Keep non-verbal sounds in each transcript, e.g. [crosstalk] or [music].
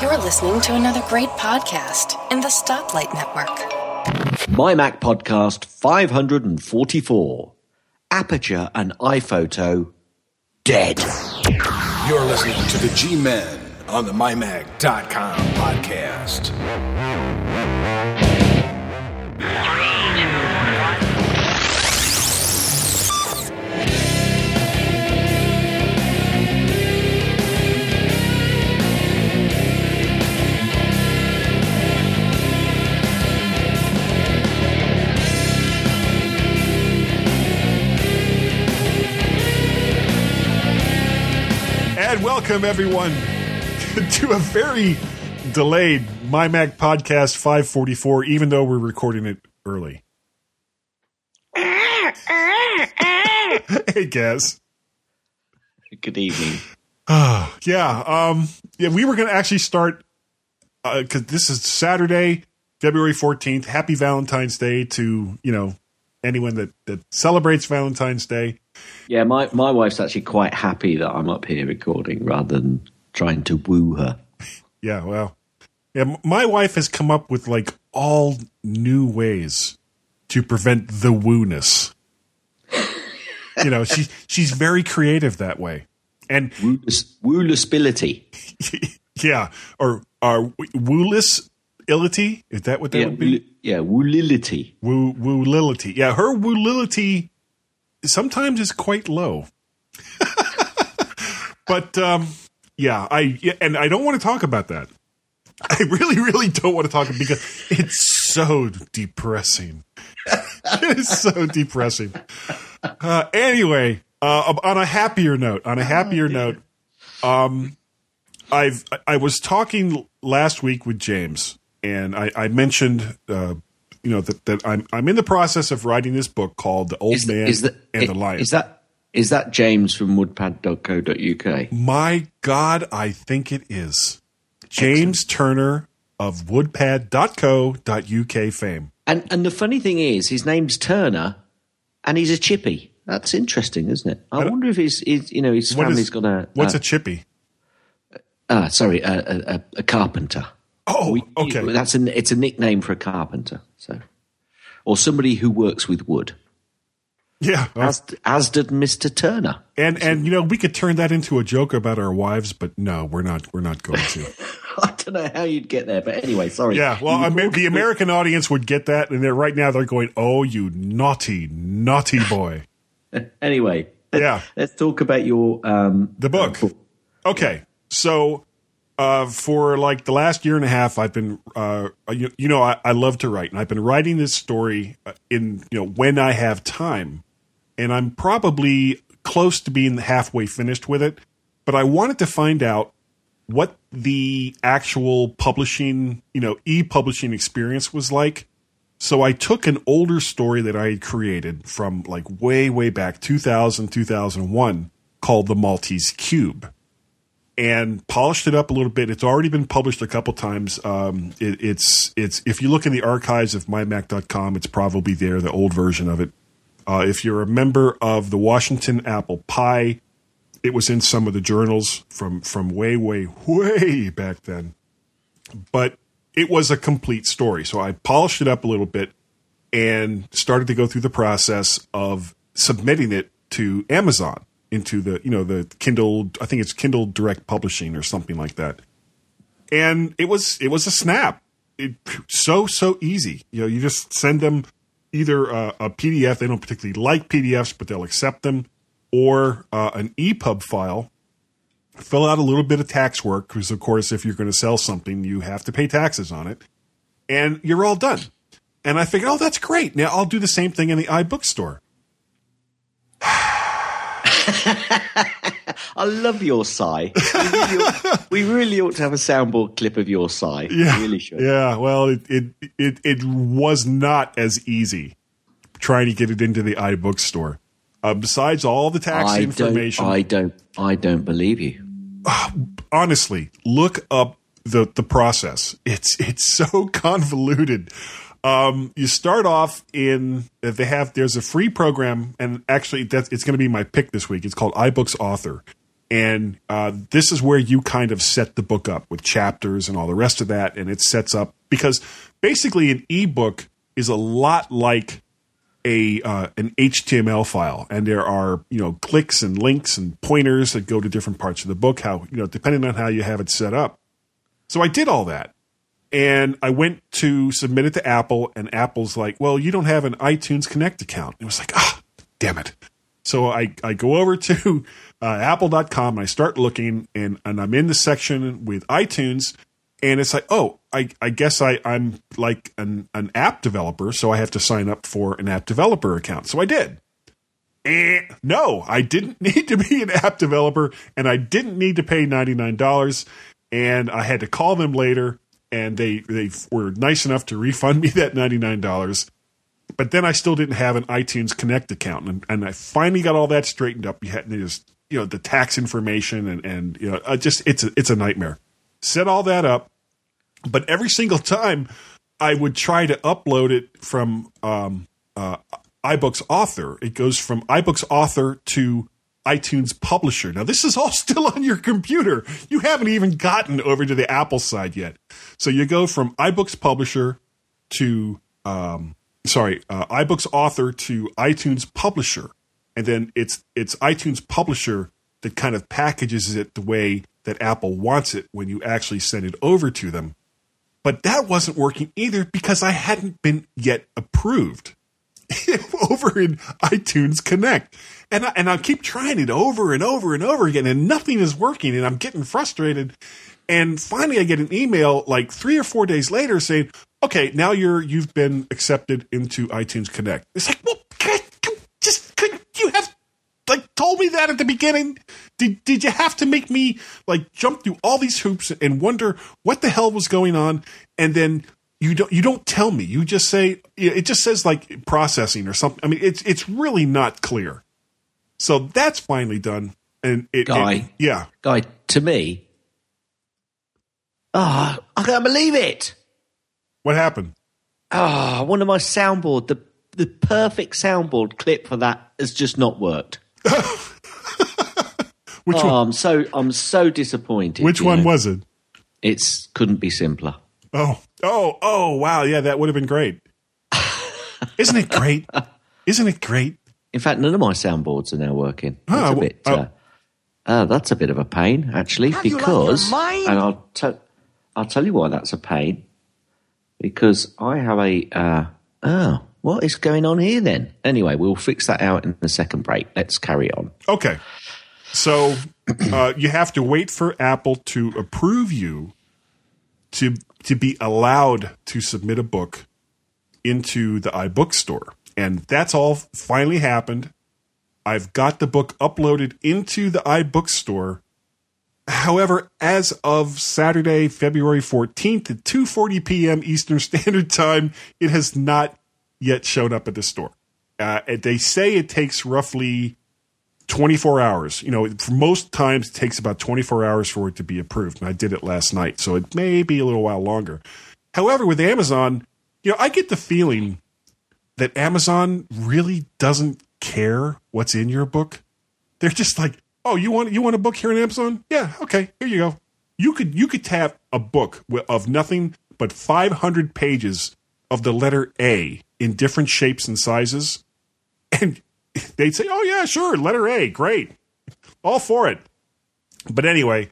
You're listening to another great podcast in the Stoplight Network. My Mac Podcast 544. Aperture and iPhoto dead. You're listening to the G Men on the MyMac.com podcast. Welcome everyone [laughs] to a very delayed My Mac Podcast 544, even though we're recording it early. hey, Gaz. Good evening. [sighs] Yeah, um, yeah, we were going to actually start because this is Saturday, February 14th. Happy Valentine's Day to, you know, anyone that, that celebrates Valentine's Day. Yeah, my, my wife's actually quite happy that I'm up here recording rather than trying to woo her. Yeah, well, yeah, my wife has come up with like all new ways to prevent the wooness. [laughs] you know, she she's very creative that way, and Wooless, woolability. [laughs] yeah, or or wooless-ility is that what that Yeah, would be? yeah, woolility. Woo woolility. Yeah, her woolility sometimes is quite low. [laughs] but um yeah, I yeah, and I don't want to talk about that. [laughs] I really, really don't want to talk because it's so depressing. [laughs] it is so depressing. Uh, anyway, uh, on a happier note, on a happier note, um, I've I was talking last week with James, and I, I mentioned, uh, you know, that, that I'm I'm in the process of writing this book called The Old Is, Man is, that, and the Lion. is that is that James from woodpad.co.uk? My God, I think it is James Turner of Woodpad.co.uk fame. And and the funny thing is, his name's Turner, and he's a chippy. That's interesting, isn't it? I, don't- wonder if his, his you know his family's is- got a What's a, a chippy? ah sorry a, a, a- a carpenter. Oh, We- okay. That's an it's a nickname for a carpenter. So, or somebody who works with wood. Yeah, As as did Mister Turner. and and you know we could turn that into a joke about our wives, but no, we're not. We're not going to. [laughs] I don't know how you'd get there, but anyway, sorry. Yeah, well, I mean, the American audience would get that, and they're right now they're going, "Oh, you naughty, naughty boy." [laughs] Anyway, Yeah. let's talk about your um The book. Okay, so uh, for like the last year and a half, I've been, uh, you, you know, I, I love to write, and I've been writing this story uh, in, you know, when I have time, and I'm probably close to being halfway finished with it. But I wanted to find out what the actual publishing, you know, e-publishing experience was like. So I took an older story that I had created from like way, way back 2000, 2001 called The Maltese Cube and polished it up a little bit. It's already been published a couple times. Um, it, it's, it's, if you look in the archives of mymac.com, it's probably there, the old version of it. Uh, if you're a member of the Washington Apple Pi, it was in some of the journals from, from way, way, way back then but it was a complete story. So I polished it up a little bit and started to go through the process of submitting it to Amazon into the, you know, the Kindle, I think it's Kindle Direct Publishing or something like that. And it was it was a snap. It so so easy. You know, you just send them either a, a PDF. They don't particularly like PDFs, but they'll accept them, or uh, an EPUB file fill out a little bit of tax work because of course if you're going to sell something you have to pay taxes on it and you're all done and i figured oh that's great now i'll do the same thing in the iBookstore. [sighs] [laughs] I love your sigh. We really, ought, we really ought to have a soundboard clip of your sigh. yeah We really should. yeah well it, it it it was not as easy trying to get it into the iBookstore. uh, besides all the tax I information don't. I don't. I don't believe you. [sighs] honestly, look up the the process. It's it's so [laughs] convoluted. Um, you start off in they have there's a free program, and actually that's it's going to be my pick this week. It's called iBooks Author, And uh, this is where you kind of set the book up with chapters and all the rest of that. And it sets up because basically an ebook is a lot like a uh, an HTML file, and there are you know clicks and links and pointers that go to different parts of the book. How you know depending on how you have it set up. So I did all that, and I went to submit it to Apple, and Apple's like, "Well, you don't have an iTunes Connect account." It was like, ah, damn it. So I, I go over to uh, apple.com and I start looking, and, and I'm in the section with iTunes, and it's like, oh, I, I guess I, I'm like an, an app developer, so I have to sign up for an app developer account. So I did. And no, I didn't [laughs] need to be an app developer, and I didn't need to pay $99. And I had to call them later, and they, they were nice enough to refund [laughs] me that $99 but then I still didn't have an iTunes Connect account, and, and I finally got all that straightened up. You had just you know the tax information and and you know just it's a, it's a nightmare. Set all that up, but every single time I would try to upload it from um, uh, iBooks Author, it goes from iBooks Author to iTunes Publisher. Now this is all [laughs] still on your computer. You haven't even gotten over to the Apple side yet. So you go from iBooks Publisher to um, sorry, uh, iBooks author to iTunes publisher, and then it's it's iTunes publisher that kind of packages it the way that Apple wants it when you actually send it over to them. But that wasn't working either because I hadn't been yet approved [laughs] over in iTunes Connect. And I, and I keep trying it over and over and over again, and nothing is working, and I'm getting frustrated. And finally, I get an email like three or four days later saying, "Okay, now you're you've been accepted into iTunes Connect." It's like, well, could, just could you have like told me that at the beginning? Did did you have to make me like jump through all these hoops and wonder what the hell was going on? And then you don't you don't tell me. You just say it just says like processing or something. I mean, it's it's really not clear. So that's finally done. And it, Guy, it, yeah, guy, to me, Ah, I can't believe it. what happened? Ah, one of my soundboard, the the perfect soundboard clip for that has just not worked. [laughs] Which oh, one? I'm so I'm so disappointed. Which one know. was it? It's couldn't be simpler. Oh, oh, oh! Wow, yeah, that would have been great. [laughs] Isn't it great? Isn't it great? In fact, none of my soundboards are now working. Oh, That's a bit. oh. Uh, uh, that's a bit of a pain, actually, because and I'll tell I'll tell you why that's a pain. Because I have a uh, oh, what is going on here then? Anyway, we'll fix that out in the second break. Let's carry on. Okay, so [clears throat] uh, you have to wait for Apple to approve you to to be allowed to submit a book into the iBook store, and that's all finally happened. I've got the book uploaded into the iBookstore. However, as of Saturday, February 14th at 2:40 p.m. Eastern [laughs] Standard Time, it has not yet shown up at the store. Uh, they say it takes roughly 24 hours. You know, most times it takes about 24 hours for it to be approved. And I did it last night, so it may be a little while longer. However, with Amazon, you know, I get the feeling that Amazon really doesn't care what's in your book. They're just like, "Oh, you want you want a book here on Amazon? Yeah, okay, here you go." You could you could have a book of nothing but 500 pages of the letter A in different shapes and sizes, and [laughs] they'd say, "Oh yeah, sure, letter A, great, all for it." But anyway,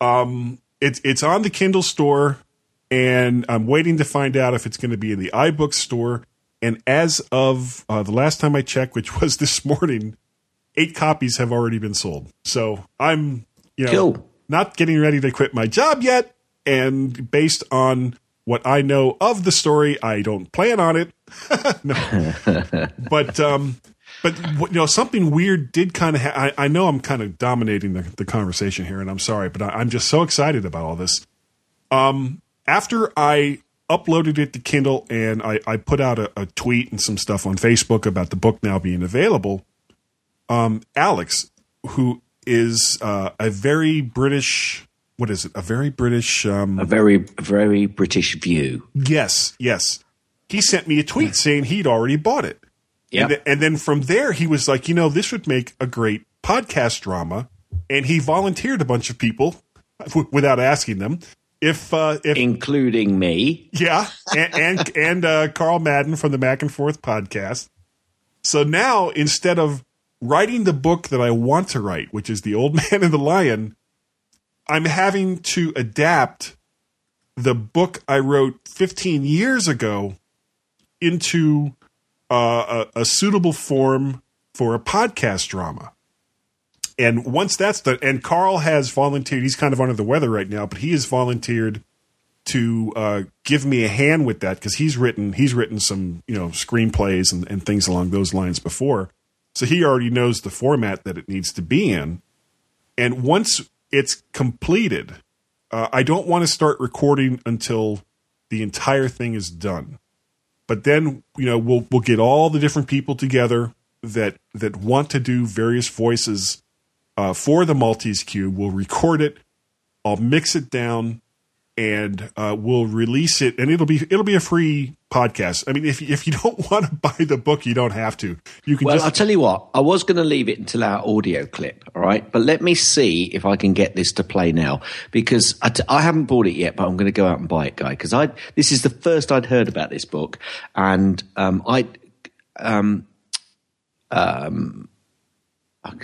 um, it's it's on the Kindle store, and I'm waiting to find out if it's going to be in the iBook store. And as of uh, the last time I checked, which [laughs] was this morning, eight copies have already been sold. So I'm you know Cool. not getting ready to quit my job yet. And based on what I know of the story, I don't plan on it. [laughs] no. [laughs] but um, but you know something weird did kind of. Ha- I, I know I'm kind of dominating the, the conversation here, and I'm sorry, but I, I'm just so excited about all this. Um, after I uploaded it to Kindle and I, I put out a, a tweet and some stuff on Facebook about the book now being available, um, Alex, who is uh, a very British, what is it? A very British. Um, A very very British view. Yes, yes. He sent me a tweet saying he'd already bought it. Yep. And, th- and then from there, he was like, you know, this would make a great podcast drama and he volunteered a bunch of people [laughs] w- without asking them if uh, if including me. Yeah, and and, and uh, Carl Madden from the Mac and Forth podcast. So now instead of writing the book that I want to write, which is The Old [laughs] Man and the Lion, I'm having to adapt the book I wrote 15 years ago into uh, a, a suitable form for a podcast drama. And once that's done, and Carl has volunteered, he's kind of under the weather right now, but he has volunteered to uh, give me a hand with that because he's written he's written some you know screenplays and, and things along those lines before, so he already knows the format that it needs to be in. And once it's completed, uh, I don't want to start recording until the entire thing is done. But then you know we'll we'll get all the different people together that that want to do various voices uh, for the Maltese Cube. We'll record it. I'll mix it down, and uh, we'll release it. And it'll be it'll be a free podcast. I mean, if if you don't [laughs] want to buy the book, you don't have to. You can. Well, just- I'll tell you what. I was going to leave it until our audio clip. All right, but let me see if I can get this to play now because I, t- I haven't bought it yet. But I'm going to go out and buy it, guy. Because I this is the first I'd heard about this book, and um, I um um.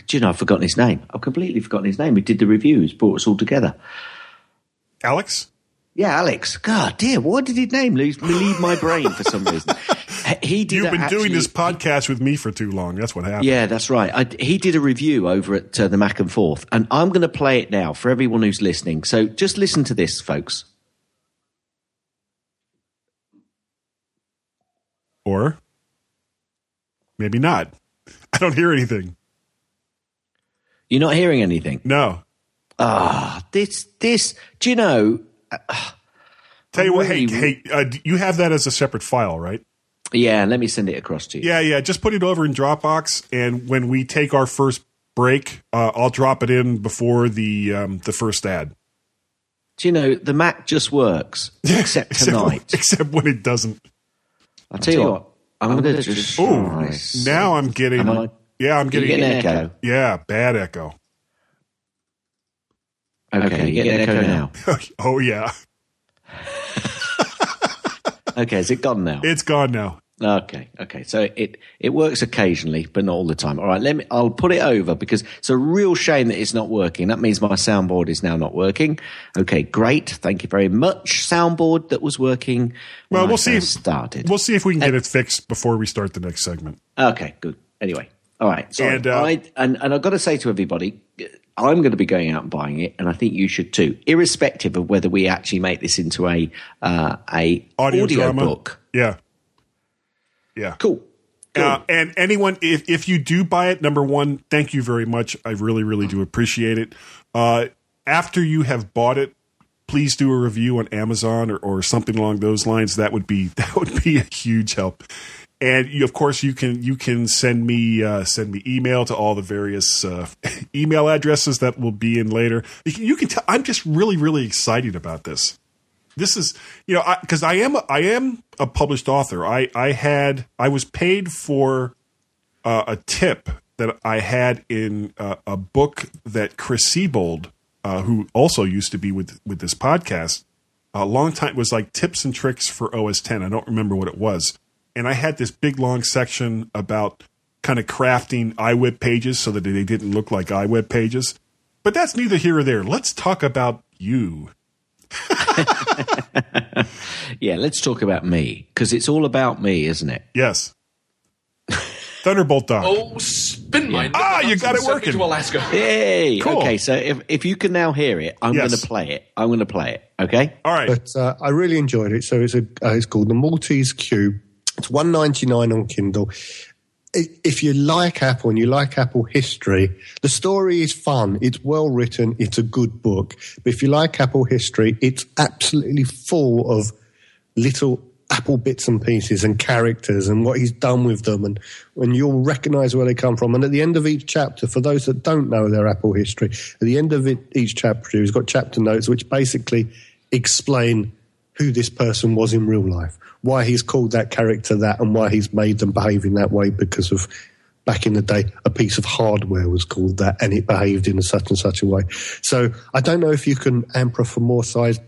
Do you know, I've forgotten his name. I've completely forgotten his name. He did the reviews, brought us all together. Alex. Yeah, Alex. God, dear, why did his name leave, leave my brain for some reason? [laughs] He did. You've been actually- doing this podcast with me for too long. That's what happened. Yeah, that's right. I, he did a review over at uh, the Mac and Forth, and I'm going to play it now for everyone who's listening. So just listen to this, folks. Or maybe not. [laughs] I don't hear anything. You're not hearing anything. No. Ah, this, this. Do you know? [sighs] Tell you what, hey, Really? hey, uh, you have that as a separate file, right? Yeah, let me send it across to you. Yeah, yeah. Just put it over in Dropbox, and when we take our first break, uh, I'll drop it in before the um, the first ad. Do you know the Mac just works [laughs] except tonight? except when it doesn't. I'll tell you what. I'm, going to just. Oh, try now I'm getting. Am I- yeah, I'm You're getting. getting echo. Yeah, bad echo. Okay, you get an echo now. [laughs] oh yeah, Okay, is it gone now? it's gone now. Okay, okay. So it it works occasionally, but not all the time. All right, let me. I'll put it over because it's a real shame that it's not working. That means my soundboard is now not working. Okay, great. Thank you very much, soundboard that was working. Well, I we'll see. If, started. We'll see if we can get it fixed before we start the next segment. Okay, good. Anyway, all right. So And, uh, I and and I've got to say to everybody, I'm going to be going out and buying it, and I think you should too, irrespective of whether we actually make this into a uh, a Audio, drama. book. Yeah, yeah. Cool. Cool. Uh, and anyone, if, if you do buy it, number one, thank you very much. I really, really do appreciate it. Uh, after you have bought it, please do a review on Amazon or, or something along those lines. That would be [laughs] that would be a huge help. And you, of course, you can you can send me uh, send me email to all the various uh, [laughs] email addresses that will be in later. You can, you can tell I'm just really really excited about this this is you know because I, am I am a published author. I I had I was paid for uh, a tip that I had in uh, a book that Chris Seibold, uh, who also used to be with with this podcast, a long time was like tips and tricks for OS 10. I don't remember what it was, and I had this big long section about kind of crafting iWeb pages so that they didn't look like iWeb pages. But that's neither here or there. Let's talk about you. [laughs] Yeah, let's talk about me because it's all about me, isn't it? Yes. Thunderbolt Dog. Oh, spin my Ah, you got it Send working. to Alaska. Yay! Cool. Okay, so if if you can now hear it, I'm Yes. going to play it. I'm going to play it. Okay. All right. But uh, I really enjoyed it. So it's a uh, it's called the Maltese Cube. It's one ninety nine on Kindle. If you like Apple and you like Apple history, the story is fun. It's well written. It's a good book. But if you like Apple history, it's absolutely full of little Apple bits and pieces and characters and what he's done with them, and and you'll recognise where they come from. And at the end of each chapter, for those that don't know their Apple history, at the end of it, each chapter, he's got chapter notes which basically explain who this person was in real life, why he's called that character that, and why he's made them behave in that way because of back in the day, a piece of hardware was called that, and it behaved in a such and such a way. So I don't know if you can amper for more size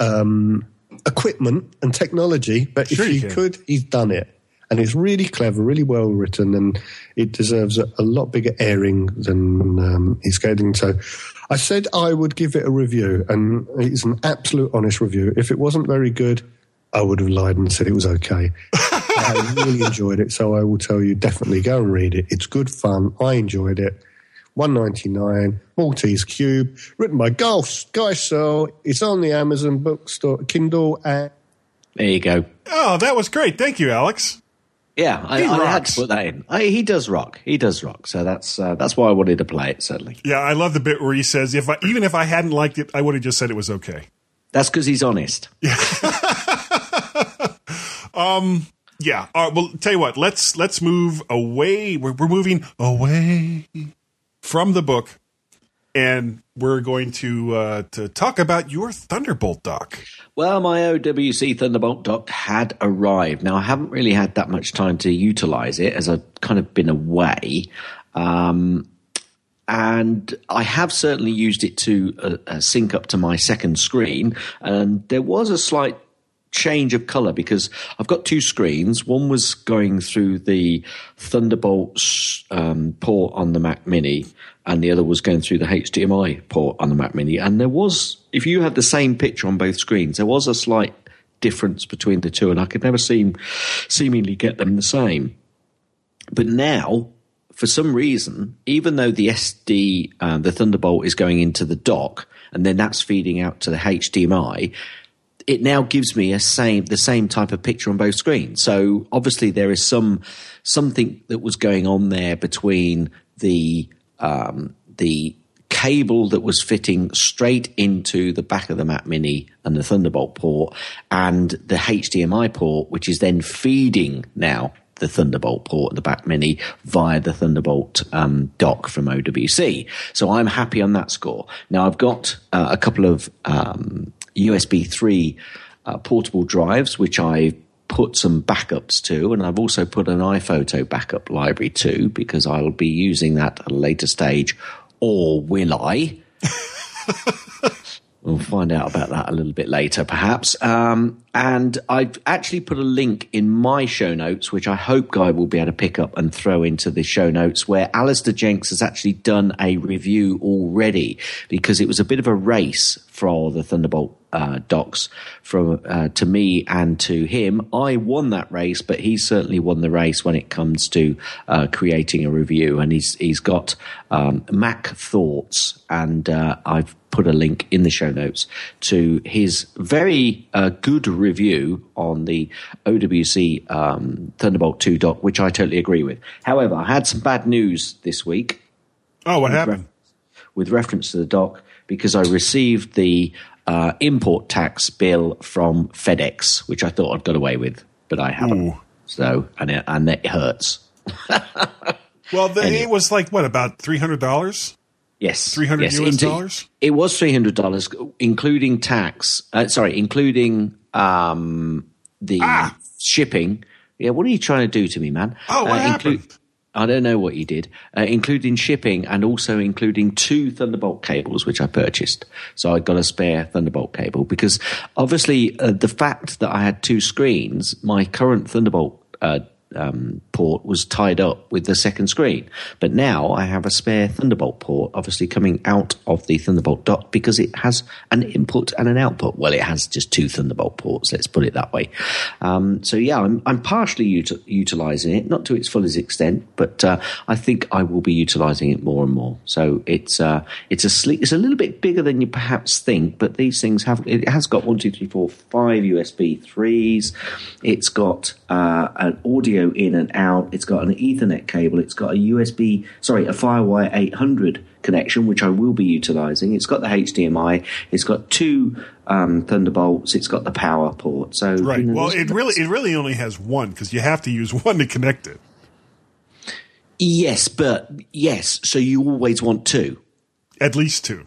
um, equipment and technology, but Sure if you he can. could, he's done it. And it's really clever, really well written, and it deserves a, a lot bigger airing than um, it's getting. So I said I would give it a review, and it's an absolute honest review. If it wasn't very good, I would have lied and said it was okay. [laughs] I really enjoyed it, so I will tell you definitely go and read it. It's good fun. I enjoyed it. One ninety nine, Maltese Cube, written by Guy Guy Serle. It's on the Amazon bookstore, Kindle, and There you go. Oh, that was great. Thank you, Alex. Yeah, I, I had to put that in. I, he does rock. He does rock. So that's uh, that's why I wanted to play it. Certainly, Yeah, I love the bit where he says, "If I, even if I hadn't liked it, I would have just said it was okay." that's because he's honest. [laughs] Yeah. Uh, well, tell you what. Let's let's move away. We're, we're moving away from the book, and we're going to uh, to talk about your Thunderbolt dock. Well, my OWC Thunderbolt dock had arrived. Now, I haven't really had that much time to utilize it as I've kind of been away. Um, and I have certainly used it to uh, uh, sync up to my second screen. And there was a slight change of color because I've got two screens. One was going through the Thunderbolt um, port on the Mac Mini, and the other was going through the HDMI port on the Mac Mini. And there was, if you had the same picture on both screens, there was a slight difference between the two, and I could never seem seemingly get them the same. But now, for some reason, even though the SD, uh, the Thunderbolt is going into the dock, and then that's feeding out to the HDMI, it now gives me a same the same type of picture on both screens. So obviously there is some something that was going on there between the um, the cable that was fitting straight into the back of the Mac Mini and the Thunderbolt port, and the HDMI port, which is then feeding now the Thunderbolt port at the back mini via the Thunderbolt um, dock from OWC. So I'm happy on that score. Now I've got uh, a couple of um, USB 3 uh, portable drives, which I put some backups to, and I've also put an iPhoto backup library to because I will be using that at a later stage, or will I? [laughs] We'll find out about that a little bit later, perhaps. Um, and I've actually put a link in my show notes, which I hope Guy will be able to pick up and throw into the show notes, where Alistair Jenks has actually done a review already because it was a bit of a race for the Thunderbolt uh, docks from uh, to me and to him. I won that race, but he certainly won the race when it comes to uh, creating a review. And he's he's got um, Mac thoughts, and uh, I've put a link in the show notes to his very uh, good review on the OWC um, Thunderbolt 2 dock, which I totally agree with. However, I had some bad news this week Oh, what happened? with reference to the dock, because I received the uh, import tax bill from FedEx, which I thought I'd got away with, but I haven't. Ooh. So, and it, and it hurts. [laughs] Well, the, Anyway. it was like what about three hundred dollars? Yes, 300 yes, US indeed. dollars? It was three hundred dollars, including tax. Uh, sorry, including um, the Ah! shipping. Yeah, what are you trying to do to me, man? Oh, what Uh, happened? I don't know what you did, uh, including shipping and also including two Thunderbolt cables, which I purchased. So I got a spare Thunderbolt cable because obviously uh, the fact that I had two screens, my current Thunderbolt uh, um, port was tied up with the second screen. But now I have a spare Thunderbolt port, obviously coming out of the Thunderbolt dock because it has an input and an output. Well, it has just two Thunderbolt ports, let's put it that way. Um, so yeah, I'm, I'm partially uti- utilizing it, not to its fullest extent, but uh, I think I will be utilizing it more and more. So it's uh, it's a sleek, it's a little bit bigger than you perhaps think, but these things have it has got one, two, three, four, five USB threes. It's got uh, an audio in and out. It's got an Ethernet cable. It's got a USB, sorry, a FireWire 800 connection, which I will be utilizing. It's got the HDMI. It's got two um, Thunderbolts. It's got the power port. So Right. you know, well, it really it really only has one because you have to use [laughs] one to connect it. yes, but yes. So you always want two. At least two.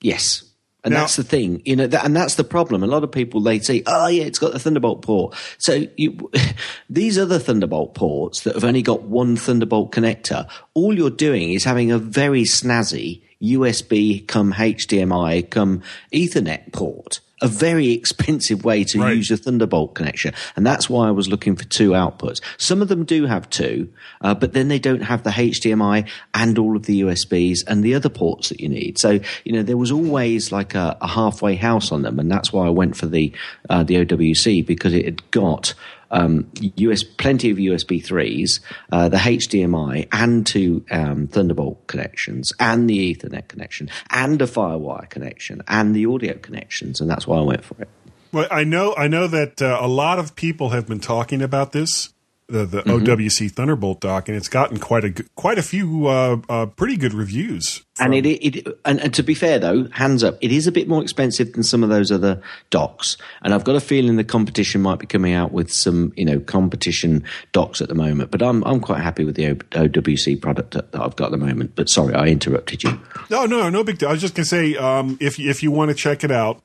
Yes. And Now- that's the thing, you know, that, and that's the problem. A lot of people they say, "Oh, yeah, it's got the Thunderbolt port." So you, [laughs] these other Thunderbolt ports that have only got one Thunderbolt connector, all you're doing is having a very snazzy USB come HDMI come Ethernet port. A very expensive way to Right. use a Thunderbolt connection, and that's why I was looking for two outputs. Some of them do have two, uh, but then they don't have the HDMI and all of the USBs and the other ports that you need. So you know there was always like a, a halfway house on them, and that's why I went for the uh, the OWC because it had got um, US plenty of USB threes, uh, the HDMI, and two um, Thunderbolt connections, and the Ethernet connection, and a FireWire connection, and the audio connections, and that's why I went for it. Well, I know, I know that uh, a lot of people have been talking about this, the, the Mm-hmm. OWC Thunderbolt dock, and it's gotten quite a quite a few uh, uh, pretty good reviews. And it, it and, and to be fair though, hands up, it is a bit more expensive than some of those other docks. And I've got a feeling the competition might be coming out with some, you know, competition docks at the moment. But I'm I'm quite happy with the OWC product that, that I've got at the moment. But sorry, I interrupted you. No, no, no big deal. I was just gonna say, um, if if you want to check it out,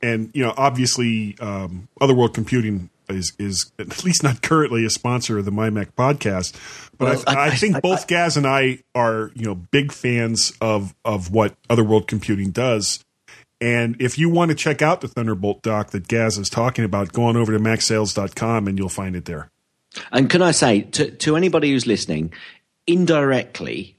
and you know, obviously, um, Otherworld Computing is is at least not currently a sponsor of the MyMac podcast, but Well, I, I, I- think I- both Gaz and I are you know big fans of of what Otherworld Computing does. And if you want to check out the Thunderbolt dock that Gaz is talking about, go on over to macsales.com and you'll find it there. And can I say to, to anybody who's listening, indirectly,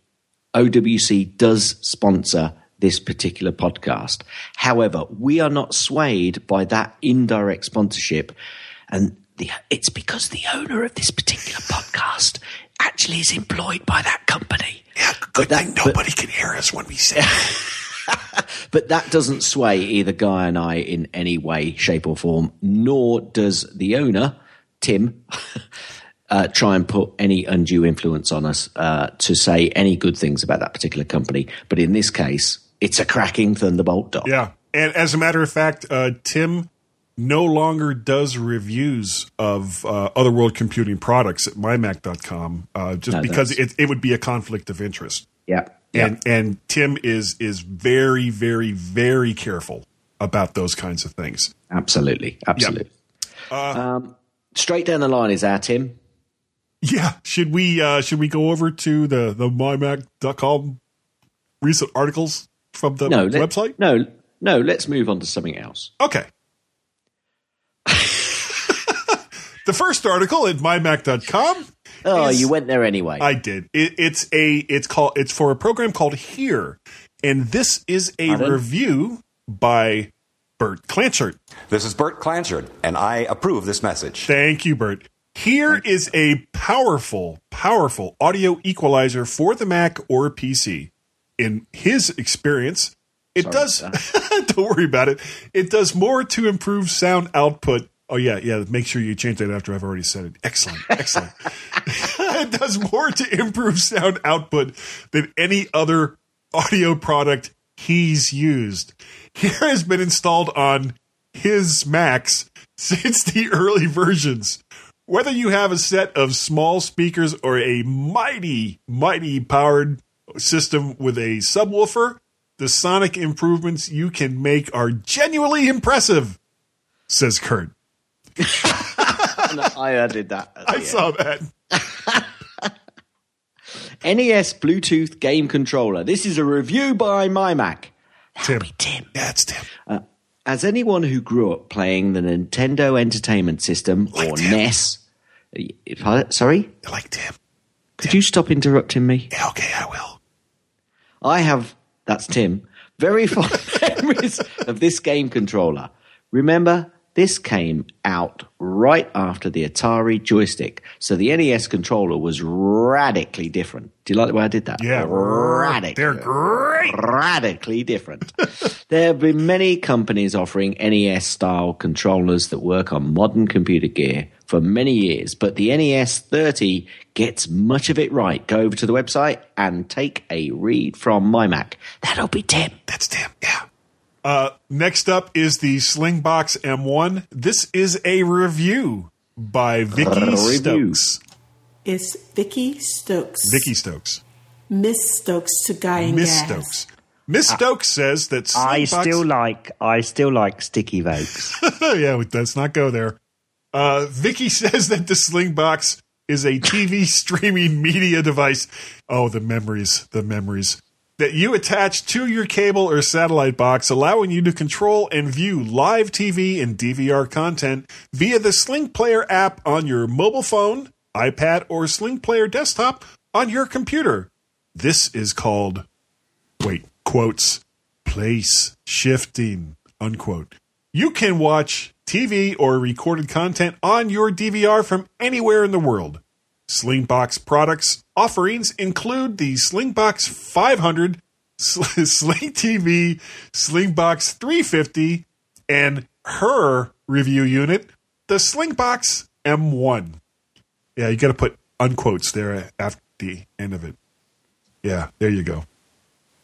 OWC does sponsor this particular podcast. However, we are not swayed by that indirect sponsorship. And the, it's because the owner of this particular podcast actually is employed by that company. Yeah, good thing nobody can hear us when we say. [laughs] But that doesn't sway either Guy and I in any way, shape, or form, nor does the owner, Tim, [laughs] uh, try and put any undue influence on us uh, to say any good things about that particular company. But in this case, it's a cracking Thunderbolt dock. Yeah. And as a matter of fact, uh, Tim no longer does reviews of uh, Otherworld Computing products at mymac.com uh, just No, because it, it would be a conflict of interest. Yeah. Yeah. And, and Tim is is very, very, very careful about those kinds of things. absolutely. Absolutely. um, straight down the line is our Tim. Yeah. Should we uh, should we go over to the, the mymac.com recent articles from the No, let- website? No, no, let's move on to something else. Okay. The first article at mymac.com Oh, is- you went there anyway. I did. It, it's a it's called it's for a program called Hear, and this is a Pardon? review by Bert Clanchard. This is Bert Clanchard, and I approve this message. Thank you, Bert. Hear is a powerful, powerful audio equalizer for the Mac or PC. In his experience, it does. [laughs] don't worry about it. It does more to improve sound output. Oh yeah, yeah. Make sure you change that after I've already said it. Excellent, excellent. [laughs] it does more to improve sound output than any other audio product he's used. Hear has been installed on his Macs since the early versions. Whether you have a set of small speakers or a mighty, mighty powered system with a subwoofer, the sonic improvements you can make are genuinely impressive, says Kurt. [laughs] I added that. I saw that. [laughs] NES Bluetooth game controller. This is a review by MyMac. Tim. Tim. Yeah, it's Tim. Uh, as anyone who grew up playing the Nintendo Entertainment System or Tim. NES, I, uh, sorry, I like Tim. could you stop interrupting me? Yeah, okay, I will. I have, that's Tim, very fond [laughs] memories of this game controller. Remember, this came out right after the Atari joystick. So the NES controller was radically different. Do you like the way I did that? Yeah, radically. they're great. Radically different. [laughs] there have been many companies offering NES style controllers that work on modern computer gear for many years, but the NES 30 gets much of it right. Go over to the website and take a read from my Mac. That'll be Tim. That's Tim. Yeah. Uh, next up is the Slingbox M1. This is a review by Vicky Review. Stokes. It's Vicky Stokes. Vicky Stokes. Miss Stokes to Guy and Miss Gas. Stokes. Miss Stokes says that I still like I still like sticky votes. [laughs] yeah, let's not go there. Uh, Vicky [laughs] says that the Slingbox is a TV [laughs] streaming media device. Oh, the memories, the memories that you attach to your cable or satellite box, allowing you to control and view live TV and DVR content via the Sling Player app on your mobile phone, iPad, or Sling Player desktop on your computer. This is called, wait, quotes, place shifting, unquote. You can watch TV or recorded content on your DVR from anywhere in the world. Slingbox products offerings include the Slingbox 500, [laughs] Sling TV, Slingbox 350, and her review unit, the Slingbox M1. Yeah, you got to put unquotes there after the end of it. Yeah, there you go.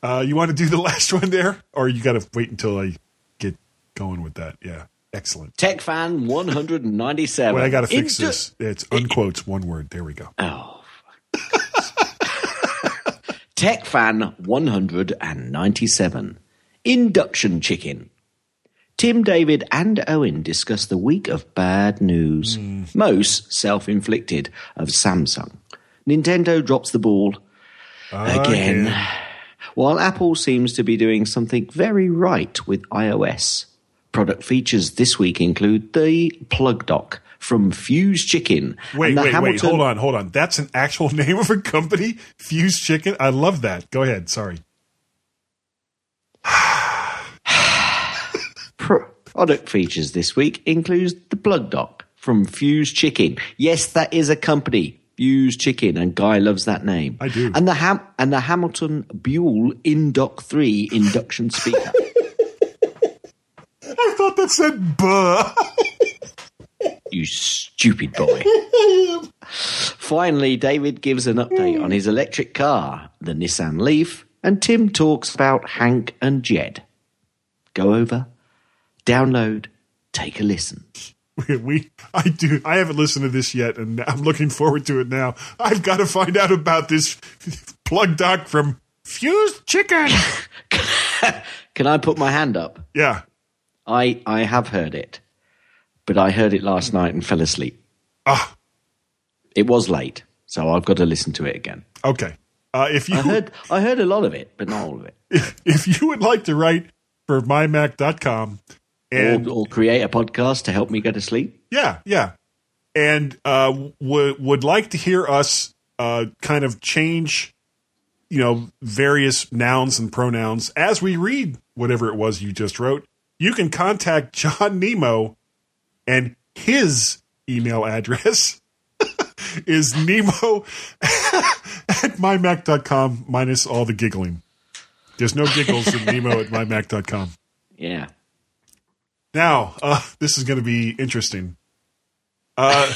Uh, you want to do the [laughs] last one there, or you got to wait until I get going with that? Yeah, excellent. Tech fan 197. Wait, I got to fix Indu- this. It's unquotes, one word. There we go. Oh. Tech fan 197. Induction chicken. Tim, David, and Owen discuss the week of bad news, hmm. most self inflicted, of Samsung. Nintendo drops the ball again, Again. while Apple seems to be doing something very right with iOS. Product features this week include the plug dock from Fuse Chicken. Wait, and the wait, wait. Hold on, hold on. That's an actual [laughs] name of a company? Fuse Chicken? I love that. Go ahead. Sorry. [sighs] Product features this week includes the plug dock from Fuse Chicken. Yes, that is a company, Fuse Chicken, and Guy loves that name. I do. And the Ham- and the Hamilton Buhl Indock Three induction speaker. [laughs] I thought that said buh. you stupid boy. Finally, David gives an update on his electric car, the Nissan Leaf, and Tim talks about Hank and Jed. Go over, download, take a listen. we, I do. I haven't listened to this yet, and I'm looking forward to it now. I've got to find out about this plug dock from Fused Chicken. [laughs] Can I put my hand up? Yeah. I I have heard it, but I heard it last night and fell asleep. Ah, It was late, so I've got to listen to it again. okay. Uh, if you I heard I heard a lot of it, but not all of it. if you would like to write for mymac.com and or, or create a podcast to help me go to sleep. Yeah, yeah. And uh, would would like to hear us uh, kind of change, you know, various nouns and pronouns as we read whatever it was you just wrote. You can contact John Nemo, and his email address [laughs] is nemo [laughs] at mymac.com minus all the giggling. There's no giggles in [laughs] nemo at mymac.com. Yeah. Now, uh, this is going to be interesting. Uh,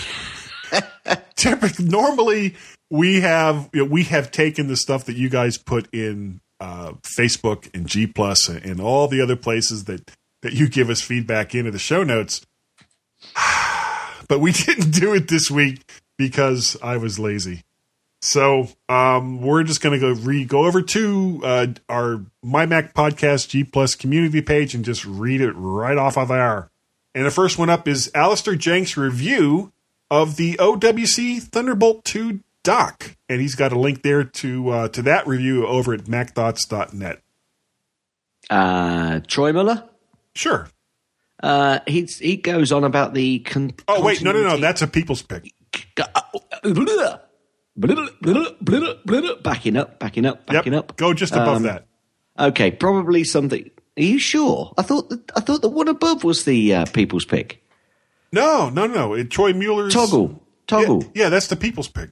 typically, normally we have you know, we have taken the stuff that you guys put in uh, Facebook and G Plus and, and all the other places that that you give us feedback into the show notes, [sighs] but we [laughs] didn't do it this week because I was lazy. So um, we're just going to go re go over to uh, our My Mac Podcast G Plus community page and just read it right off of there. And the first one up is Alistair Jenks' review of the OWC Thunderbolt 2 dock, and he's got a link there to uh, to that review over at MacThoughts.net. Uh, Troy Muller. Sure. Uh, he's, he goes on about the. Con- Oh wait, no, no, no, that's a people's pick. Backing up, backing up, backing yep, up. go just above Um, that. Okay, probably something. Are you sure? I thought that, I thought the one above was the uh, people's pick. No, no, no. Troy Mueller's Toggle, Yeah, toggle. yeah, that's the people's pick.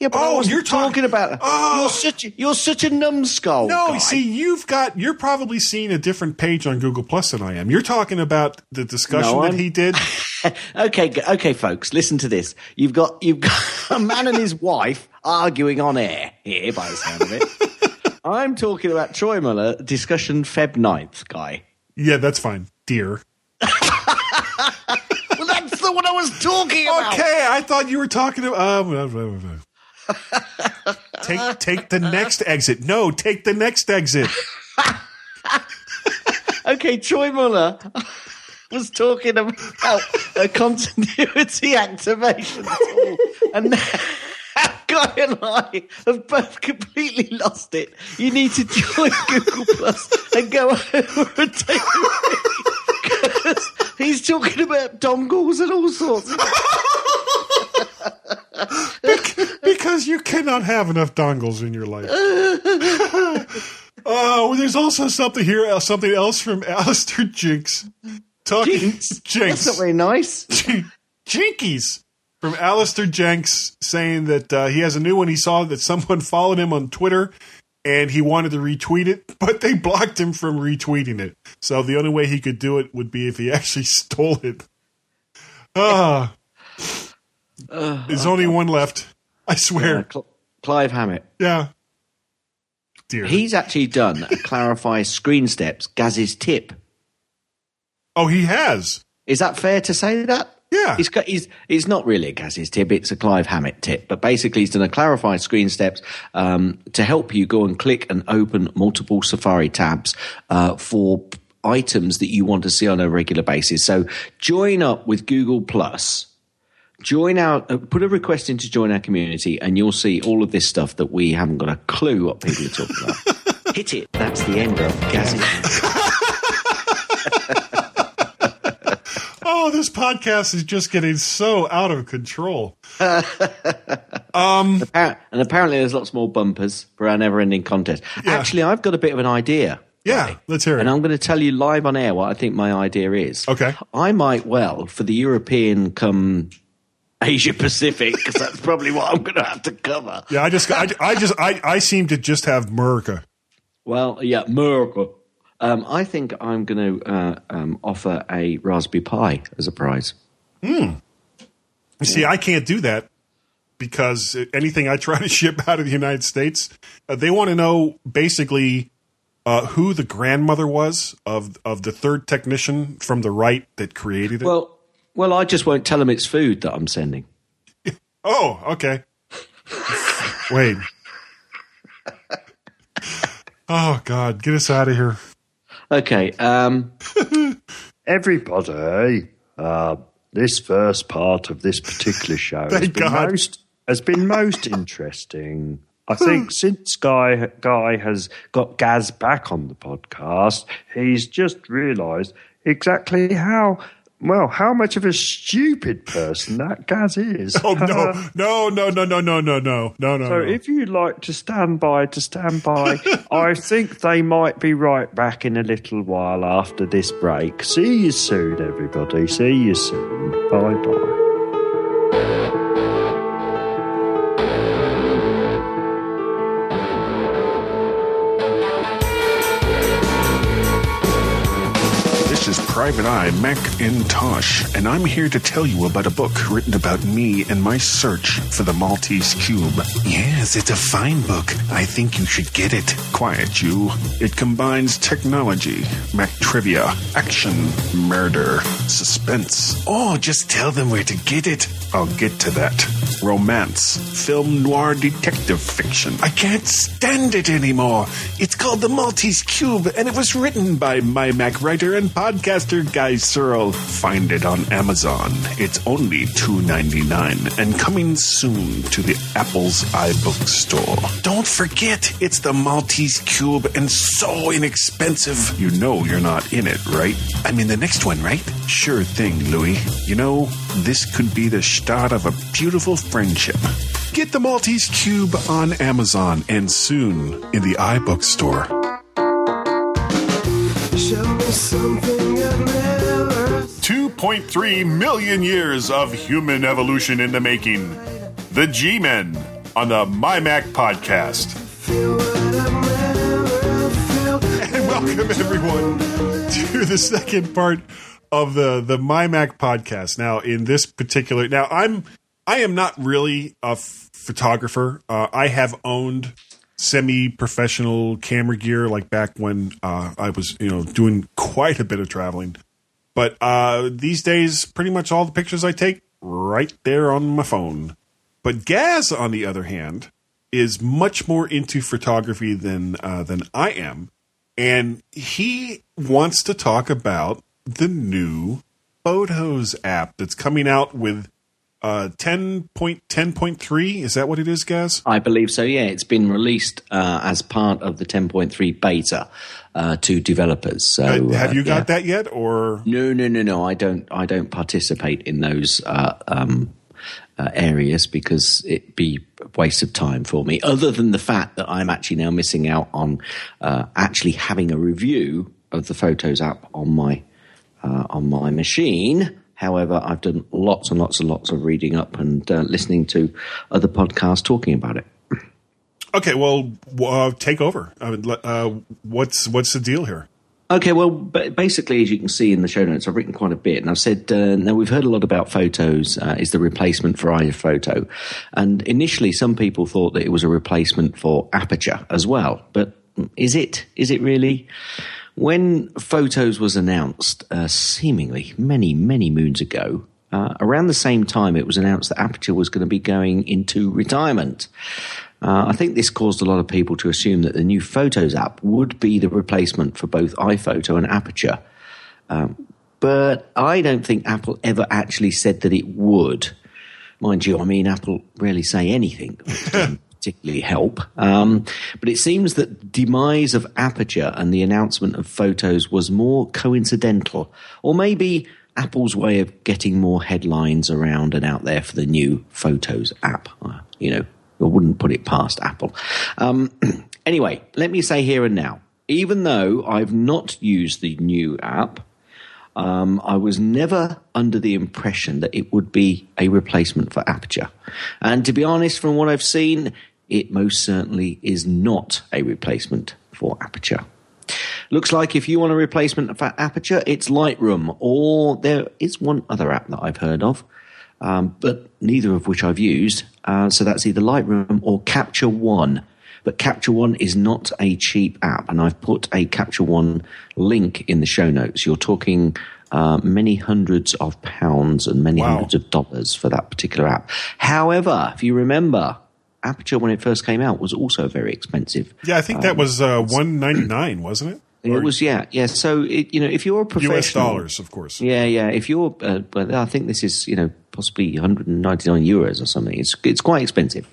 Yeah, but Oh, you're talk- talking about. Oh. You're such a, you're such a numbskull. No, guy. see, you've got you're probably seeing a different page on Google Plus than I am. You're talking about the discussion No, that he did. [laughs] okay, okay, folks, listen to this. You've got you've got [laughs] a man and his wife arguing on air here, by the sound of it. [laughs] I'm talking about Troy Muller discussion Feb 9th, guy. yeah, that's fine, dear. Well, that's the one I was talking about. Okay, I thought you were talking about. Um, take take the next exit. No, take the next exit. [laughs] okay, Troy Muller was talking about a continuity activation tool, and now [laughs] Guy and I have both completely lost it. You need to join Google Plus and go over and take because he's talking about dongles and all sorts. [laughs] [laughs] because you cannot have enough dongles in your life. [laughs] Oh, there's also something here, uh, something else from [laughs] Alistair Jinks. Talking Jinx? Jinx. That's not very nice. Jinkies from Alistair Jenks saying that uh, he has a new one. He saw that someone followed him on Twitter and he wanted to retweet it, but they blocked him from retweeting it. So the only way he could do it would be if he actually stole it. Ah. There's only one left. I Uh, swear. Cl- Clive Hammett. Yeah. Dear. He's actually done a [laughs] clarify screen steps Gaz's tip. oh, he has. Is that fair to say that? Yeah. He's got, he's, it's not really a Gaz's tip, it's a Clive Hammett tip. But basically, he's done a clarify screen steps um, to help you go and click and open multiple Safari tabs uh, for items that you want to see on a regular basis. So join up with Google Plus. Join our, uh, put a request in to join our community, and you'll see all of this stuff that we haven't got a clue what people are talking about. [laughs] Hit it. That's the end of Gaz's. [laughs] Oh, this podcast is just getting so out of control. [laughs] Appar- and apparently there's lots more bumpers for our never ending contest. Yeah. Actually, I've got a bit of an idea. Yeah, let's hear it. And I'm going to tell you live on air what I think my idea is. Okay. I might well, for the European come Asia Pacific, because that's probably what I'm going to have to cover. Yeah, I just, I, I just, I, I seem to just have America. Well, yeah, America. Um, I think I'm going to uh, um, offer a Raspberry Pi as a prize. Hmm. You see, I can't do that because anything I try to ship out of the United States, uh, they want to know basically uh, who the grandmother was of of the third technician from the right that created it. Well, well, I just won't tell them it's food that I'm sending. [laughs] oh, okay. Wait. Oh God, get us out of here. Okay. Um, [laughs] Everybody, uh, this first part of this particular show [laughs] has been, God. most, has been most interesting. I think since Guy Guy has got Gaz back on the podcast, he's just realised exactly how well how much of a stupid person that Gaz is. [laughs] Oh no, um, no, no, no, no, no, no, no, no, no. So no. if you'd like to stand by, to stand by, [laughs] I think they might be right back in a little while after this break. See you soon, everybody. See you soon. Bye bye. Private Eye Macintosh, and I'm here to tell you about a book written about me and my search for the Maltese Cube. Yes, it's a fine book. I think you should get it. Quiet, you. It combines technology, Mac trivia, action, murder, suspense. Oh, just tell them where to get it. I'll get to that. Romance, film noir detective fiction. I can't stand it anymore. It's called The Maltese Cube, and it was written by my Mac writer and podcaster Guy Serle. Find it on Amazon. It's only $2.99 and coming soon to the Apple's iBook store. Don't forget, it's the Maltese Cube and so inexpensive. You know you're not in it, right? I mean, the next one, right? Sure thing, Louis. You know, this could be the start of a beautiful friendship. Get the Maltese Cube on Amazon and soon in the iBook store. 2.3 million years of human evolution in the making. The G Men on the My Mac podcast. And welcome everyone to the second part of the the My Mac podcast. Now, in this particular, now I'm I am not really a photographer. Uh, I have owned semi-professional camera gear, like back when uh, I was, you know, doing quite a bit of traveling. But uh, these days, pretty much all the pictures I take right there on my phone. But Gaz, on the other hand, is much more into photography than uh, than I am, and he wants to talk about the new Photos app that's coming out with uh, 10.10.3. Is that what it is, Gaz? I believe so, yeah. It's been released uh, as part of the 10.3 beta uh, to developers. So have you uh, got yeah. that yet, or No, no, no, no. I don't. I don't participate in those uh, um, uh, areas because it'd be a waste of time for me. Other than the fact that I'm actually now missing out on uh, actually having a review of the Photos app on my uh, on my machine. However, I've done lots and lots and lots of reading up and uh, listening to other podcasts talking about it. okay? Well, uh, take over. I mean, uh, what's what's the deal here? Okay, well, basically, as you can see in the show notes, I've written quite a bit, and I've said uh, now we've heard a lot about photos uh, is the replacement for iPhoto, and initially some people thought that it was a replacement for Aperture as well, but is it? Is it really? When Photos was announced, uh, seemingly many many moons ago, uh, around the same time it was announced that Aperture was going to be going into retirement. Uh, I think this caused a lot of people to assume that the new Photos app would be the replacement for both iPhoto and Aperture. Um, but I don't think Apple ever actually said that it would. Mind you, I mean, Apple rarely say anything [laughs] particularly help. Um, but it seems that demise of Aperture and the announcement of Photos was more coincidental, or maybe Apple's way of getting more headlines around and out there for the new Photos app. Uh, you know, I wouldn't put it past Apple. Um, [clears throat] anyway, let me say here and now, even though I've not used the new app, um, I was never under the impression that it would be a replacement for Aperture. And to be honest, from what I've seen, it most certainly is not a replacement for Aperture. Looks like if you want a replacement for Aperture, it's Lightroom, or there is one other app that I've heard of, um, but neither of which I've used. Uh, so that's either Lightroom or Capture One. But Capture One is not a cheap app, and I've put a Capture One link in the show notes. You're talking uh, many hundreds of pounds and many Wow. hundreds of dollars for that particular app. However, if you remember, Aperture when it first came out was also very expensive. Yeah, I think that was uh, one ninety nine, wasn't it? Or It was, yeah, yeah. So it, you know, if you're a professional, U.S. dollars, of course. yeah, yeah. If you're, uh, but I think this is, you know, possibly 199 euros or something. It's it's quite expensive,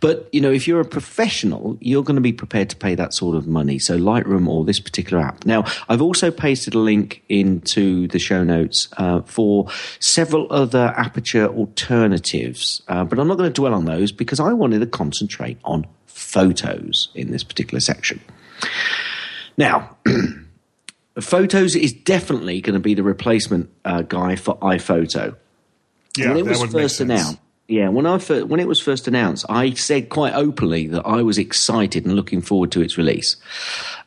but you know, if you're a professional, you're going to be prepared to pay that sort of money. So Lightroom or this particular app. Now, I've also pasted a link into the show notes uh, for several other Aperture alternatives, uh, but I'm not going to dwell on those because I wanted to concentrate on photos in this particular section. Now. [clears throat] Photos is definitely going to be the replacement uh, guy for iPhoto. Yeah, when it was first announced, yeah, when I fir- when it was first announced, I said quite openly that I was excited and looking forward to its release.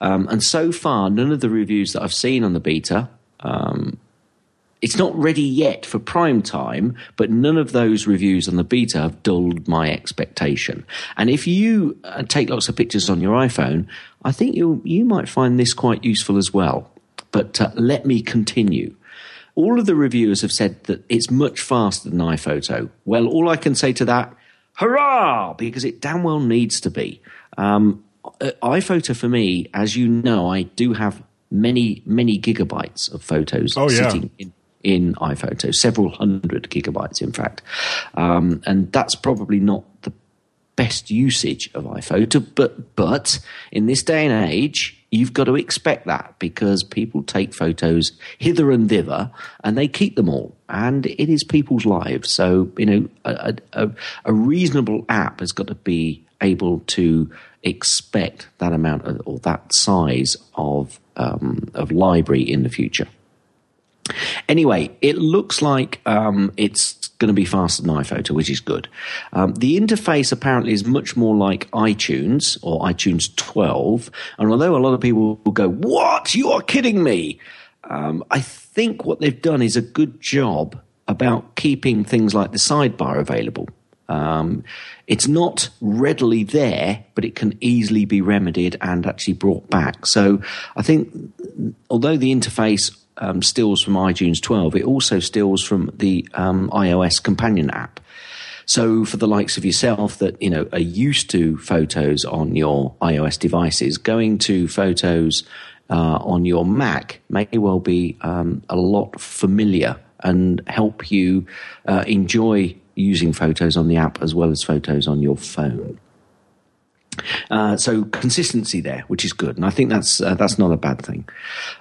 Um, and so far, none of the reviews that I've seen on the beta, um, it's not ready yet for prime time, but none of those reviews on the beta have dulled my expectation. And if you uh, take lots of pictures on your iPhone, I think you you might find this quite useful as well. But uh, let me continue. All of the reviewers have said that it's much faster than iPhoto. Well, all I can say to that, hurrah, because it damn well needs to be. Um, uh, iPhoto for me, as you know, I do have many, many gigabytes of photos Oh, yeah. sitting in, in iPhoto, several hundred gigabytes, in fact. Um, and that's probably not the best usage of iPhoto, but but in this day and age, you've got to expect that because people take photos hither and thither, and they keep them all, and it is people's lives. So you know, a, a, a reasonable app has got to be able to expect that amount of, or that size of um, of library in the future. Anyway, it looks like um, it's going to be faster than iPhoto, which is good. Um, the interface apparently is much more like iTunes or iTunes 12. And although a lot of people will go, What? You are kidding me! Um, I think what they've done is a good job about keeping things like the sidebar available. Um, it's not readily there, but it can easily be remedied and actually brought back. So I think, although the interface um, steals from iTunes 12, it also steals from the um, iOS companion app. So for the likes of yourself that, you know, are used to photos on your iOS devices, going to photos uh, on your Mac may well be um, a lot familiar and help you uh, enjoy using photos on the app as well as photos on your phone. Uh, so consistency there, which is good, and I think that's uh, that's not a bad thing.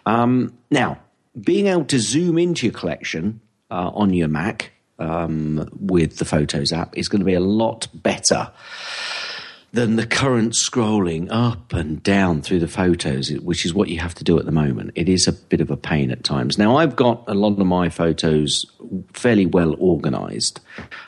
Um, now, being able to zoom into your collection uh, on your Mac um, with the Photos app is going to be a lot better than the current scrolling up and down through the photos, which is what you have to do at the moment. It is a bit of a pain at times. Now, I've got a lot of my photos fairly well organized,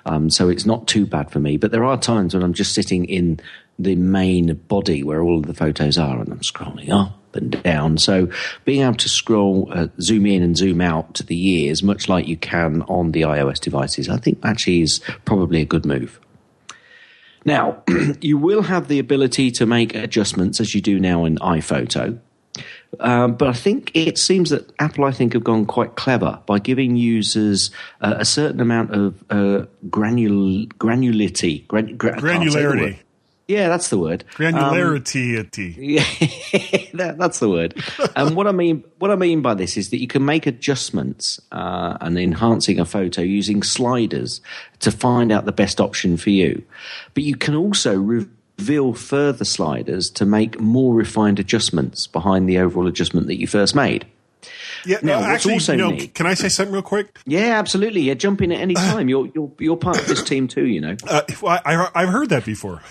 um, so it's not too bad for me. But there are times when I'm just sitting in the main body where all of the photos are and I'm scrolling up and down. So being able to scroll, uh, zoom in and zoom out to the years, much like you can on the iOS devices, I think actually is probably a good move. Now, [clears throat] you will have the ability to make adjustments as you do now in iPhoto. Um, but I think it seems that Apple, I think, have gone quite clever by giving users uh, a certain amount of uh, granul- granulity, gran- gra- granularity. Yeah, that's the word. Granularity. Um, [laughs] yeah, that, that's the word. [laughs] and what I mean, what I mean by this is that you can make adjustments uh, and enhancing a photo using sliders to find out the best option for you. But you can also reveal further sliders to make more refined adjustments behind the overall adjustment that you first made. Yeah, now, no, actually, you know, neat, can I say something real quick? Yeah, absolutely. Yeah, jump in at any time. You're you're you're part of this team too. You know. [laughs] Uh, I, I have heard that before.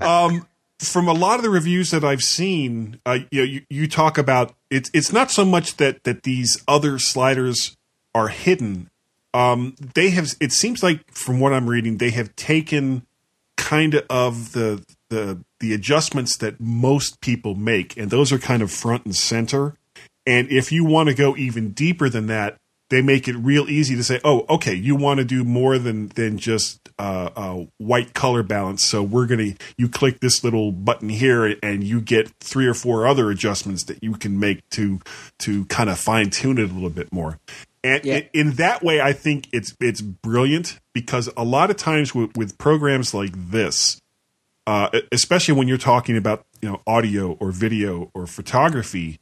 [laughs] um, from a lot of the reviews that I've seen, uh, you, know, you, you talk about it's it's not so much that that these other sliders are hidden. Um, they have. It seems like from what I'm reading, they have taken kind of the the the adjustments that most people make, and those are kind of front and center. And if you want to go even deeper than that, they make it real easy to say, "Oh, okay, you want to do more than than just uh, uh, white color balance. So we're gonna you click this little button here, and you get three or four other adjustments that you can make to to kind of fine tune it a little bit more." And yeah. in that way, I think it's it's brilliant because a lot of times with, with programs like this, uh, especially when you're talking about you know audio or video or photography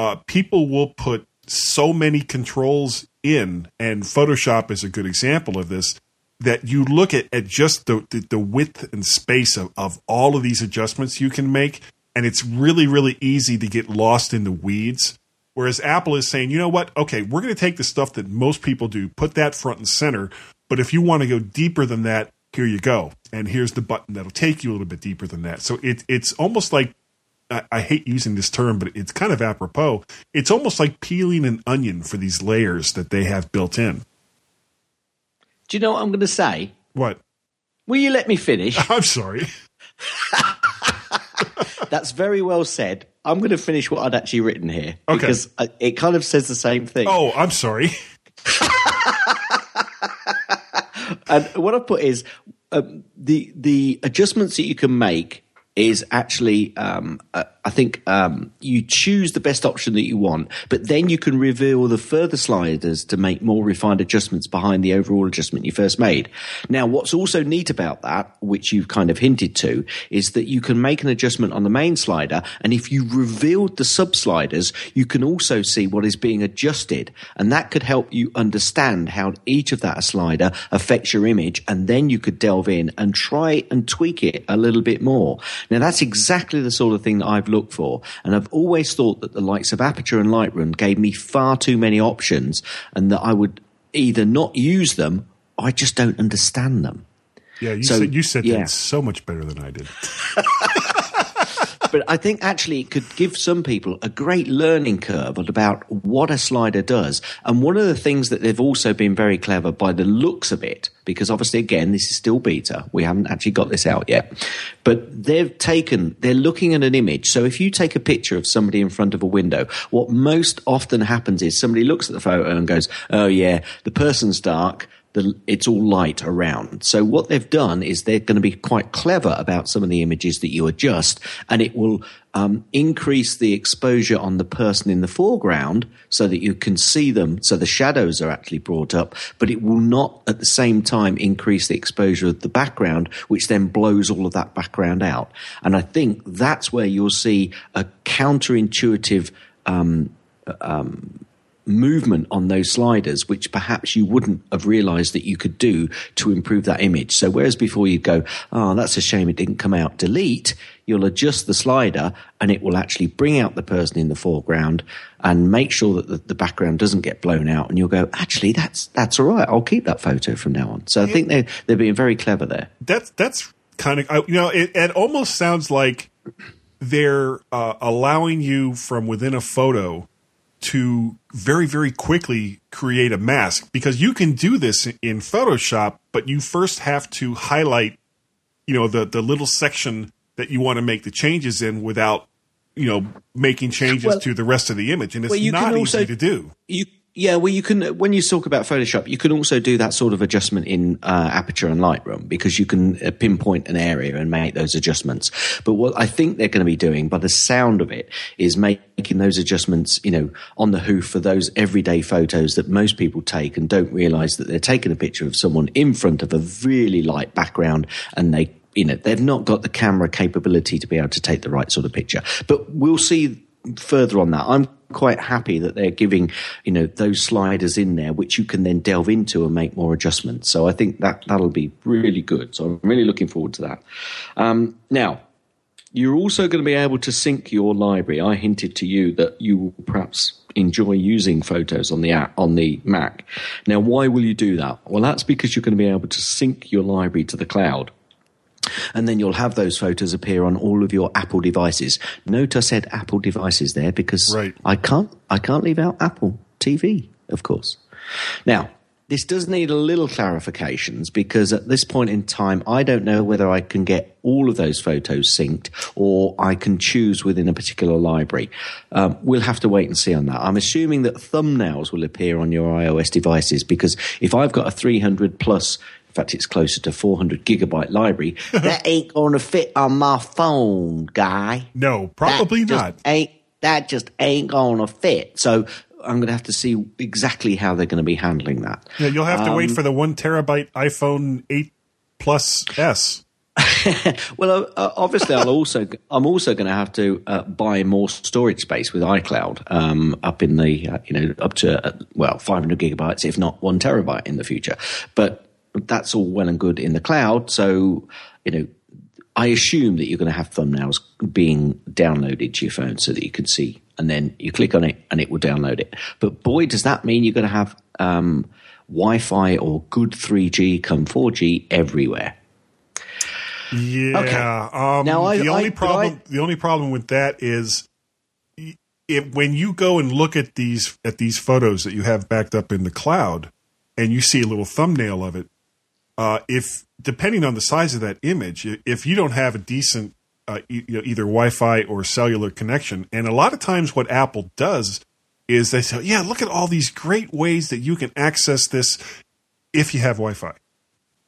uh, people will put so many controls in, and Photoshop is a good example of this. That you look at, at just the, the, the width and space of, of all of these adjustments you can make, and it's really, really easy to get lost in the weeds. Whereas Apple is saying, you know what? Okay, we're going to take the stuff that most people do, put that front and center. But if you want to go deeper than that, here you go. And here's the button that'll take you a little bit deeper than that. So it, it's almost like I, I hate using this term, but it's kind of apropos. It's almost like peeling an onion for these layers that they have built in. Do you know what I'm going to say? What? Will you let me finish? [laughs] I'm sorry. [laughs] That's very well said. I'm going to finish what I'd actually written here okay. because it kind of says the same thing. Oh, I'm sorry. [laughs] and what I put is um, the the adjustments that you can make is actually, um, uh, I think um, you choose the best option that you want, but then you can reveal the further sliders to make more refined adjustments behind the overall adjustment you first made. Now, what's also neat about that, which you've kind of hinted to, is that you can make an adjustment on the main slider, and if you revealed the sub sliders, you can also see what is being adjusted, and that could help you understand how each of that slider affects your image, and then you could delve in and try and tweak it a little bit more. Now, that's exactly the sort of thing that I've looked for. And I've always thought that the likes of Aperture and Lightroom gave me far too many options and that I would either not use them or I just don't understand them. Yeah, you so, said, you said yeah. that so much better than I did. [laughs] but I think actually it could give some people a great learning curve about what a slider does. And one of the things that they've also been very clever by the looks of it, because obviously, again, this is still beta. We haven't actually got this out yet. But they've taken, they're looking at an image. So if you take a picture of somebody in front of a window, what most often happens is somebody looks at the photo and goes, oh, yeah, the person's dark the, it's all light around. So what they've done is they're going to be quite clever about some of the images that you adjust, and it will um, increase the exposure on the person in the foreground so that you can see them, so the shadows are actually brought up, but it will not at the same time increase the exposure of the background, which then blows all of that background out. And I think that's where you'll see a counterintuitive um, um, movement on those sliders, which perhaps you wouldn't have realized that you could do to improve that image. So whereas before you'd go, oh, that's a shame it didn't come out, delete, you'll adjust the slider and it will actually bring out the person in the foreground and make sure that the, the background doesn't get blown out. And you'll go, actually, that's, that's all right. I'll keep that photo from now on. So I think they, they're being very clever there. That's, that's kind of, you know, it, it almost sounds like they're uh, allowing you from within a photo to very, very quickly create a mask because you can do this in Photoshop, but you first have to highlight, you know, the, the little section that you want to make the changes in without, you know, making changes well, to the rest of the image. And it's well, not also, easy to do. You yeah, well, you can when you talk about Photoshop, you can also do that sort of adjustment in uh, Aperture and Lightroom because you can uh, pinpoint an area and make those adjustments. But what I think they're going to be doing, by the sound of it, is making those adjustments, you know, on the hoof for those everyday photos that most people take and don't realise that they're taking a picture of someone in front of a really light background and they you know they've not got the camera capability to be able to take the right sort of picture but we'll see further on that i'm quite happy that they're giving, you know, those sliders in there, which you can then delve into and make more adjustments. So I think that that'll be really good. So I'm really looking forward to that. Um, now, you're also going to be able to sync your library. I hinted to you that you will perhaps enjoy using photos on the app, on the Mac. Now, why will you do that? Well, that's because you're going to be able to sync your library to the cloud and then you'll have those photos appear on all of your Apple devices. Note I said Apple devices there because right. I can't I can't leave out Apple TV, of course. Now, this does need a little clarifications because at this point in time, I don't know whether I can get all of those photos synced or I can choose within a particular library. Um, we'll have to wait and see on that. I'm assuming that thumbnails will appear on your iOS devices because if I've got a 300 plus in fact, it's closer to 400 gigabyte library. [laughs] that ain't going to fit on my phone, guy. No, probably that not. Ain't that just ain't going to fit? So I'm going to have to see exactly how they're going to be handling that. Yeah, you'll have to um, wait for the one terabyte iPhone 8 Plus S. [laughs] well, uh, obviously, I'll also I'm also going to have to uh, buy more storage space with iCloud um, up in the uh, you know up to uh, well 500 gigabytes, if not one terabyte in the future. But that's all well and good in the cloud. So, you know, I assume that you're going to have thumbnails being downloaded to your phone so that you can see, and then you click on it and it will download it. But boy, does that mean you're going to have um, Wi-Fi or good 3G come 4G everywhere. Yeah. Okay. Um, now I, the only I, problem, I, the only problem with that is, if, when you go and look at these at these photos that you have backed up in the cloud, and you see a little thumbnail of it, uh, if depending on the size of that image, if you don't have a decent uh, you know, either Wi-Fi or cellular connection, and a lot of times what Apple does is they say, "Yeah, look at all these great ways that you can access this if you have Wi-Fi."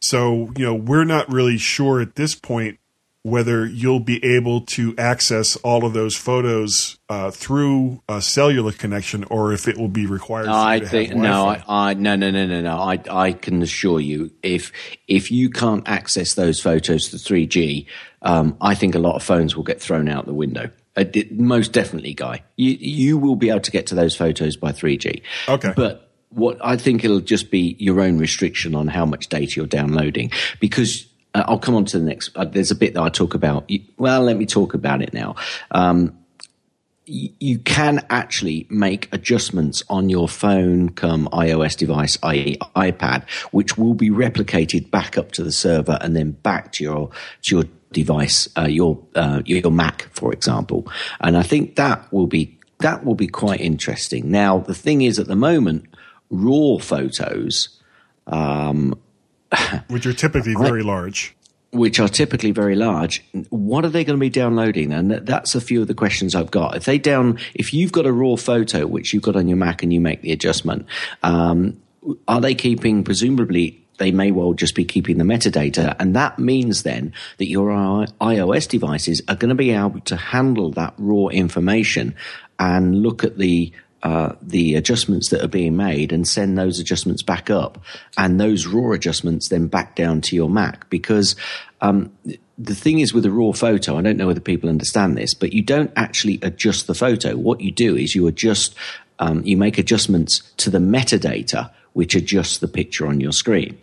So you know, we're not really sure at this point whether you'll be able to access all of those photos uh, through a cellular connection or if it will be required. No, I think no, I, I, no, no, no, no, no. I, I can assure you, if if you can't access those photos to 3G, um, I think a lot of phones will get thrown out the window. Uh, most definitely, guy. You you will be able to get to those photos by 3G. Okay, but what I think it'll just be your own restriction on how much data you're downloading because uh, I'll come on to the next. Uh, there's a bit that I talk about. Well, let me talk about it now. Um, you can actually make adjustments on your phone come iOS device, i.e. iPad, which will be replicated back up to the server and then back to your, to your device, uh, your, uh, your Mac, for example. And I think that will be, that will be quite interesting. Now, the thing is at the moment, raw photos, um, [laughs] which are typically very large. Which are typically very large. What are they going to be downloading? And that's a few of the questions I've got. If they down, if you've got a raw photo which you've got on your Mac and you make the adjustment, um, are they keeping presumably they may well just be keeping the metadata. And that means then that your iOS devices are going to be able to handle that raw information and look at the uh, the adjustments that are being made and send those adjustments back up and those raw adjustments then back down to your Mac because um, the thing is with a raw photo, I don't know whether people understand this, but you don't actually adjust the photo. What you do is you adjust, um, you make adjustments to the metadata, which adjusts the picture on your screen.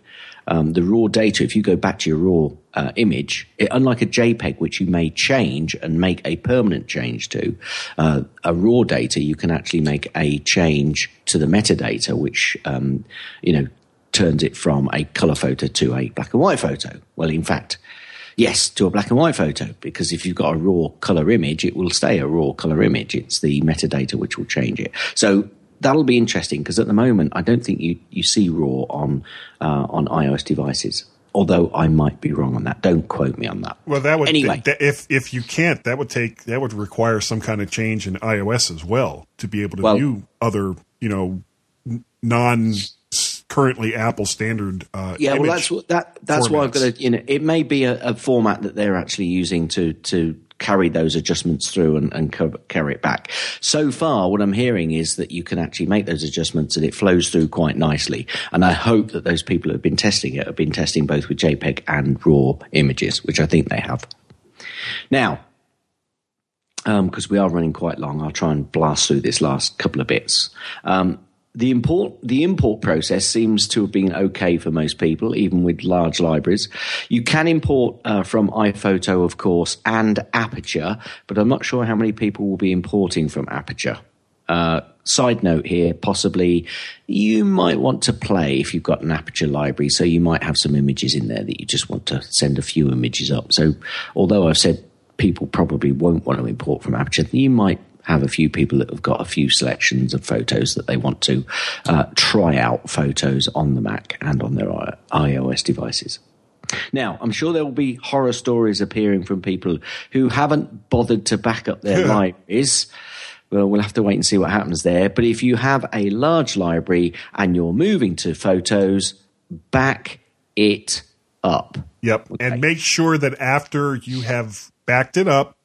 Um, the raw data, if you go back to your raw uh, image, it, unlike a JPEG, which you may change and make a permanent change to, uh, a raw data, you can actually make a change to the metadata, which, um, you know, turns it from a color photo to a black and white photo. Well, in fact, yes, to a black and white photo, because if you've got a raw color image, it will stay a raw color image. It's the metadata which will change it. So that'll be interesting because at the moment, I don't think you, you see raw on, uh, on iOS devices. Although I might be wrong on that. Don't quote me on that. Well, that would anyway. Th- if if you can't, that would take that would require some kind of change in iOS as well to be able to Well- view other you know n- non currently Apple standard. Uh, Yeah, well, that's that that's why I've got to. You know, it may be a, a format that they're actually using to to carry those adjustments through and, and co- carry it back. So far, what I'm hearing is that you can actually make those adjustments and it flows through quite nicely. And I hope that those people who have been testing it have been testing both with JPEG and RAW images, which I think they have. Now, because we are running quite long, I'll try and blast through this last couple of bits. Um, the import the import process seems to have been okay for most people, even with large libraries. You can import uh, from iPhoto, of course, and Aperture, but I'm not sure how many people will be importing from Aperture. Uh, side note here, possibly you might want to play if you've got an Aperture library, so you might have some images in there that you just want to send a few images up. So, although I've said people probably won't want to import from Aperture, you might have a few people that have got a few selections of photos that they want to uh, try out photos on the Mac and on their iOS devices. Now, I'm sure there will be horror stories appearing from people who haven't bothered to back up their [laughs] libraries. Well, we'll have to wait and see what happens there. But if you have a large library and you're moving to photos, back it up. Yep. Okay. And make sure that after you have backed it up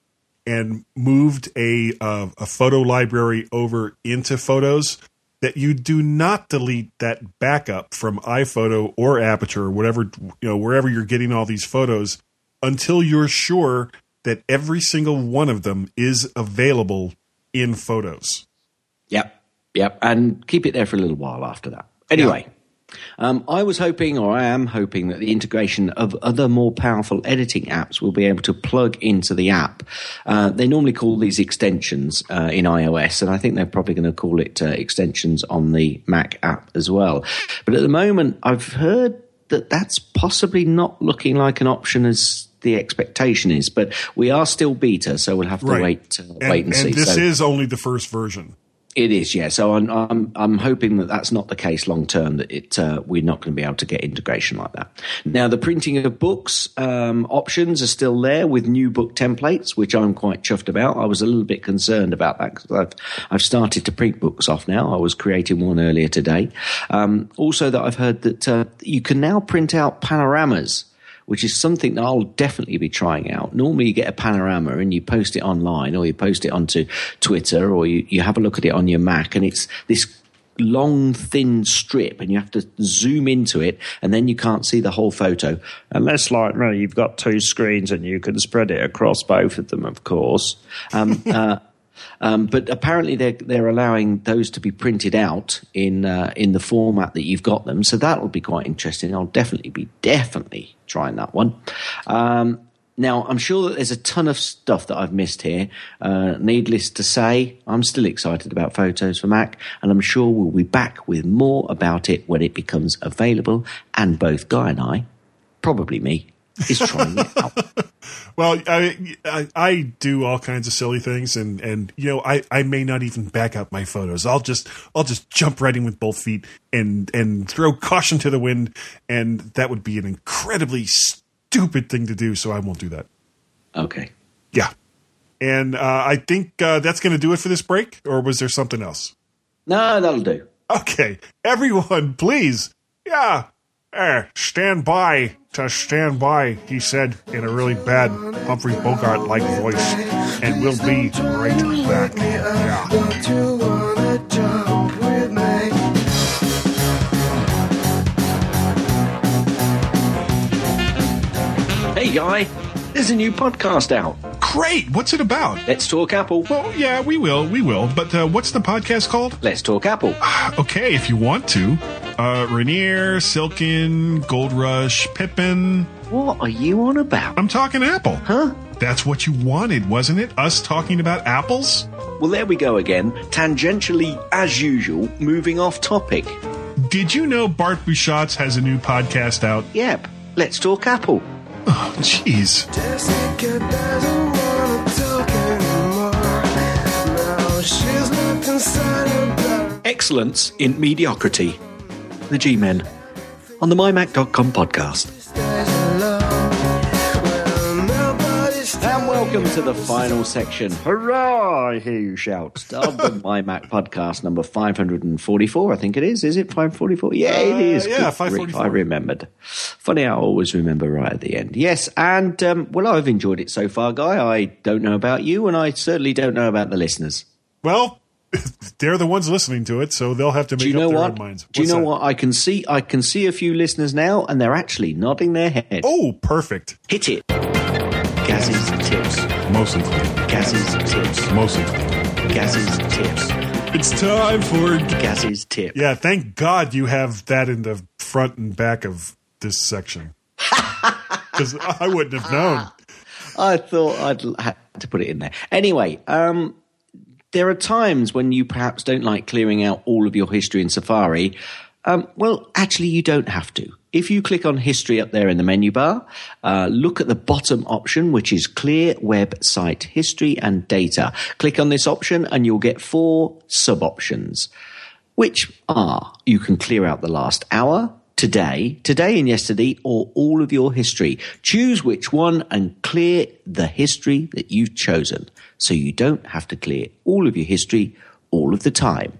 and moved a uh, a photo library over into photos that you do not delete that backup from iPhoto or Aperture or whatever you know wherever you're getting all these photos until you're sure that every single one of them is available in photos. Yep, yep, and keep it there for a little while after that. Anyway, um, I was hoping, or I am hoping, that the integration of other more powerful editing apps will be able to plug into the app. Uh, they normally call these extensions uh, in iOS, and I think they're probably going to call it uh, extensions on the Mac app as well. But at the moment, I've heard that that's possibly not looking like an option as the expectation is. But we are still beta, so we'll have to Right. wait, uh, And, wait and, and see. this So- is only the first version. It is, yeah. So I'm I'm I'm hoping that that's not the case long term. That it uh, we're not going to be able to get integration like that. Now the printing of books um, options are still there with new book templates, which I'm quite chuffed about. I was a little bit concerned about that because I've I've started to print books off now. I was creating one earlier today. Um, also, that I've heard that uh, you can now print out panoramas which is something that I'll definitely be trying out. Normally, you get a panorama and you post it online or you post it onto Twitter or you, you have a look at it on your Mac, and it's this long, thin strip, and you have to zoom into it, and then you can't see the whole photo. Unless, like me, you've got two screens and you can spread it across both of them, of course. Um, uh, [laughs] um, but apparently they're they're allowing those to be printed out in uh, in the format that you've got them. So that will be quite interesting. I'll definitely be definitely trying that one. Um, now I'm sure that there's a ton of stuff that I've missed here. Uh, needless to say, I'm still excited about Photos for Mac, and I'm sure we'll be back with more about it when it becomes available. And both Guy and I, probably me, is trying it out. [laughs] Well, I, I I do all kinds of silly things, and and you know I, I may not even back up my photos. I'll just I'll just jump right in with both feet and and throw caution to the wind, and that would be an incredibly stupid thing to do. So I won't do that. Okay. Yeah, and uh, I think uh, that's going to do it for this break. Or was there something else? No, that'll do. Okay, everyone, please, yeah, Eh, stand by to stand by, he said in a really bad Humphrey Bogart like voice. And we'll be right back. Yeah. Hey, Guy, there's a new podcast out. Great. What's it about? Let's Talk Apple. Well, yeah, we will. We will. But uh, what's the podcast called? Let's Talk Apple. [sighs] Okay, if you want to. Uh, Rainier, Silken, Gold Rush, Pippin. What are you on about? I'm talking Apple. Huh? That's what you wanted, wasn't it? Us talking about apples? Well, there we go again. Tangentially, as usual, moving off topic. Did you know Bart Busschots has a new podcast out? Yep. Let's Talk Apple. Oh, jeez. Jessica doesn't wanna talk anymore. Now she's looking sad about Excellence in mediocrity. The G Men. On the MyMac.com podcast. And welcome to the final section. Hurrah! I hear you shout. Of the [laughs] MyMac podcast number 544, I think it is. Is it 544? Yeah, it is. Uh, yeah, 544. grief, I remembered. Funny, I always remember right at the end. Yes, and um, well, I've enjoyed it so far, Guy. I don't know about you, and I certainly don't know about the listeners. Well, [laughs] they're the ones listening to it, so they'll have to make you know up their what? own minds. Do you know that? what? I can see. I can see a few listeners now, and they're actually nodding their head. Oh, perfect. Hit it. Gaz's tips. Mostly clean. Gaz's tips. Mostly clean. Gaz's tips. It's time for. Gaz's tip. Yeah, thank God you have that in the front and back of this section. [laughs] Because I wouldn't have known. I thought I'd l- had to put it in there. Anyway, um, there are times when you perhaps don't like clearing out all of your history in Safari. Um, well, actually, you don't have to. If you click on history up there in the menu bar, uh, look at the bottom option, which is clear web site history and data. Click on this option and you'll get four sub options, which are you can clear out the last hour, today, today and yesterday, or all of your history. Choose which one and clear the history that you've chosen so you don't have to clear all of your history all of the time.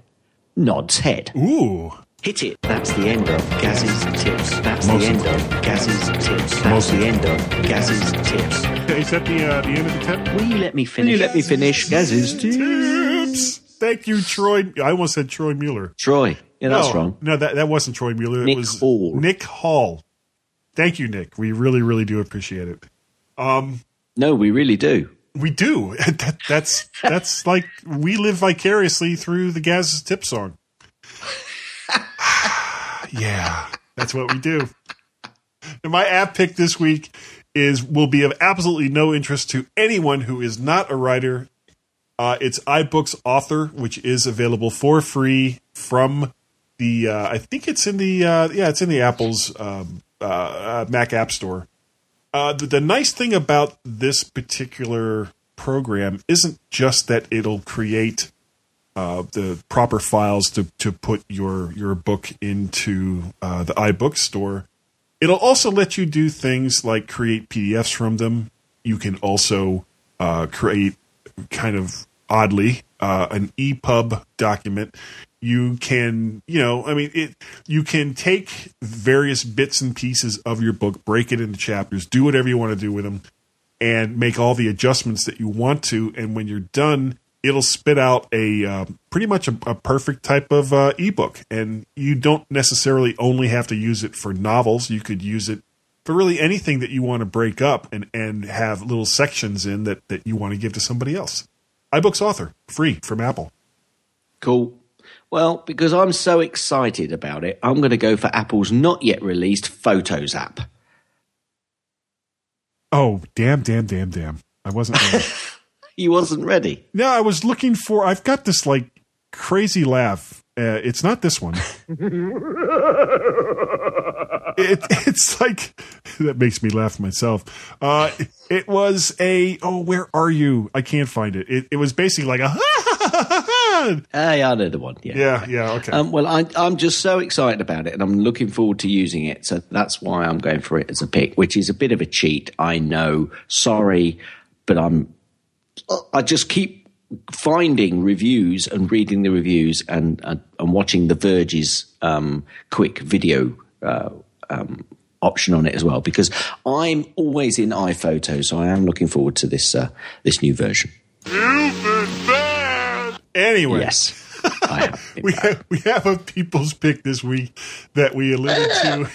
Nods head. Ooh. Hit it. That's the end of Gaz's tips. That's Most the end of Gaz's tips. That's Most the end of Gaz's tips. Is that the, uh, the end of the tip? Will you let me finish? Will you let me finish Gaz's tips? Tips. Thank you, Troy. I almost said Troy Mueller. Troy. Yeah, that's no, wrong. No, that, that wasn't Troy Mueller. Nick it was Hall. Nick Hall. Thank you, Nick. We really, really do appreciate it. No, we really do. We do. [laughs] That, that's that's like we live vicariously through the Gaz's tip song. [sighs] yeah, that's what we do. And my app pick this week is will be of absolutely no interest to anyone who is not a writer. Uh, it's iBooks Author, which is available for free from the. Uh, I think it's in the uh, yeah, it's in the Apple's um, uh, uh, Mac App Store. Uh, the, the nice thing about this particular program isn't just that it'll create uh, the proper files to, to put your your book into the iBook store. It'll also let you do things like create PDFs from them. You can also create kind of oddly an EPUB document. You can, you know, I mean, it. You can take various bits and pieces of your book, break it into chapters, do whatever you want to do with them, and make all the adjustments that you want to. And when you're done, it'll spit out a uh, pretty much a, a perfect type of uh, ebook. And you don't necessarily only have to use it for novels. You could use it for really anything that you want to break up and, and have little sections in that, that you want to give to somebody else. iBooks Author, free from Apple. Cool. Well, because I'm so excited about it, I'm going to go for Apple's not yet released Photos app. Oh, damn, damn, damn, damn. I wasn't. ready. [laughs] You wasn't ready. no, I was looking for. I've got this like crazy laugh. Uh, it's not this one. [laughs] it, it's like that makes me laugh myself. Uh, it was a oh, where are you? I can't find it. It, it was basically like a [laughs] Hey, I know the one. Yeah. yeah, yeah, okay. Um, well, I, I'm just so excited about it, and I'm looking forward to using it. So that's why I'm going for it as a pick, which is a bit of a cheat. I know. Sorry, but I'm. I just keep finding reviews and reading the reviews and and, and watching the Verge's um, quick video uh, um, option on it as well because I'm always in iPhoto, so I am looking forward to this uh, this new version. Anyway. Yes. I have [laughs] we have, we have a people's pick this week that we alluded to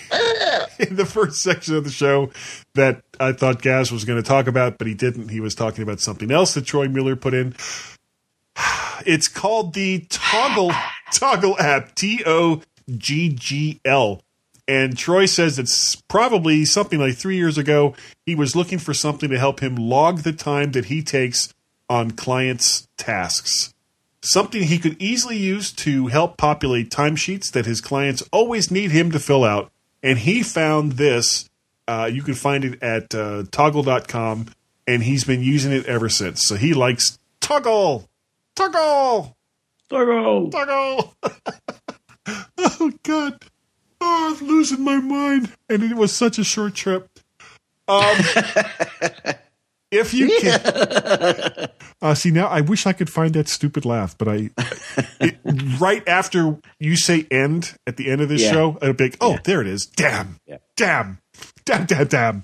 [laughs] in the first section of the show that I thought Gaz was going to talk about, but he didn't. He was talking about something else that Troy Mueller put in. [sighs] It's called the Toggl [laughs] Toggl app, T O G G L. And Troy says it's probably something like three years ago. He was looking for something to help him log the time that he takes on clients' tasks something he could easily use to help populate timesheets that his clients always need him to fill out. And he found this. Uh, you can find it at uh, toggl.com, and he's been using it ever since. So he likes Toggl! Toggle! Toggle! Toggle! [laughs] oh, God. Oh, I'm losing my mind. And it was such a short trip. Um, [laughs] if you can. Uh, see now, I wish I could find that stupid laugh, but I [laughs] it, right after you say "end" at the end of this Yeah. show, it'll be like, "Oh, there it is! Damn, Yeah. damn, damn, damn, damn."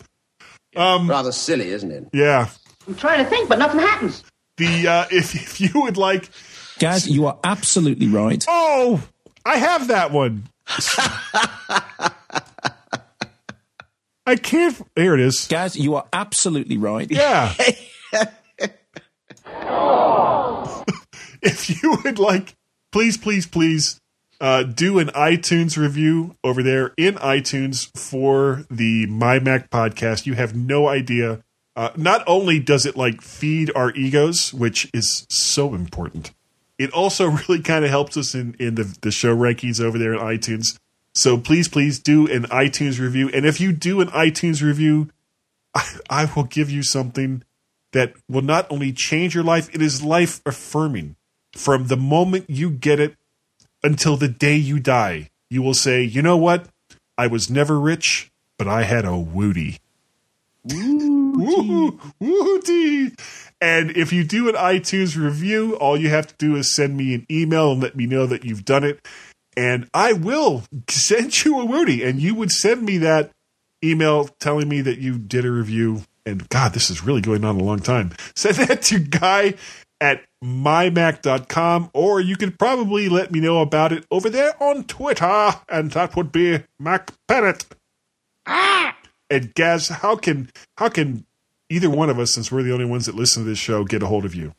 Um, Rather silly, isn't it? Yeah, I'm trying to think, but nothing happens. the uh, [laughs] if if you would like, Gaz, you are absolutely right. oh, I have that one. [laughs] I can't. There it is. Guys, you are absolutely right. Yeah. [laughs] [laughs] if you would like, please, please, please uh, do an iTunes review over there in iTunes for the My Mac podcast. You have no idea. Uh, not only does it like feed our egos, which is so important, it also [laughs] really kind of helps us in, in the, the show rankings over there in iTunes. So please, please do an iTunes review. And if you do an iTunes review, I, I will give you something that will not only change your life, it is life affirming. From the moment you get it until the day you die, you will say, you know what? I was never rich, but I had a woody. Woo, woody. And if you do an iTunes review, all you have to do is send me an email and let me know that you've done it. And I will send you a woody. And you would send me that email telling me that you did a review. And God, this is really going on a long time. [laughs] Send that to guy at mymac.com, or you could probably let me know about it over there on Twitter, and that would be Mac Bennett. Ah! And Gaz, how can how can either one of us, since we're the only ones that listen to this show, get a hold of you?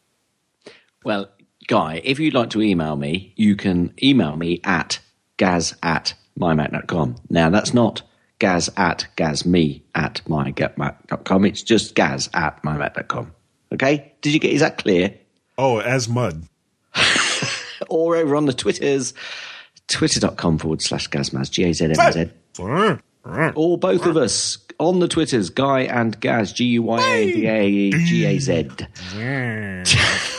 Well, Guy, if you'd like to email me, you can email me at gaz at mymac.com. Now, that's not gaz at gazme at mymac.com. It's just gaz at mymac.com. Okay? Did you get, is that clear? Oh, as mud. [laughs] Or over on the Twitters, twitter.com forward slash gazmaz, G-A-Z-M-Z. Or both of us on the Twitters, Guy and Gaz, G U Y A D A G A Z. [laughs]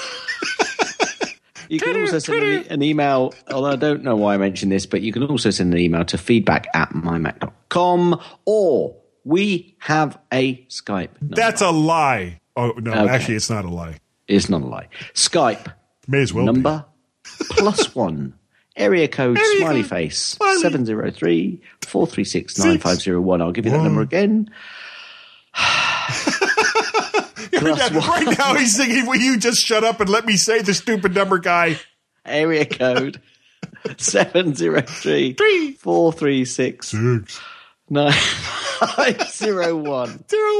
You can also send an, an email, although I don't know why I mentioned this, but you can also send an email to feedback at mymac.com or we have a Skype. number. That's a lie. Oh no, Okay. actually, it's not a lie. It's not a lie. Skype May as well. be. number [laughs] plus one. Area code smiley face 703 436 9501. I'll give you that number again. [laughs] [sighs] [laughs] Plus one. right now, he's thinking, "Will you just shut up and let me say the stupid number, guy?" Area code [laughs] 703 436 9501. Zero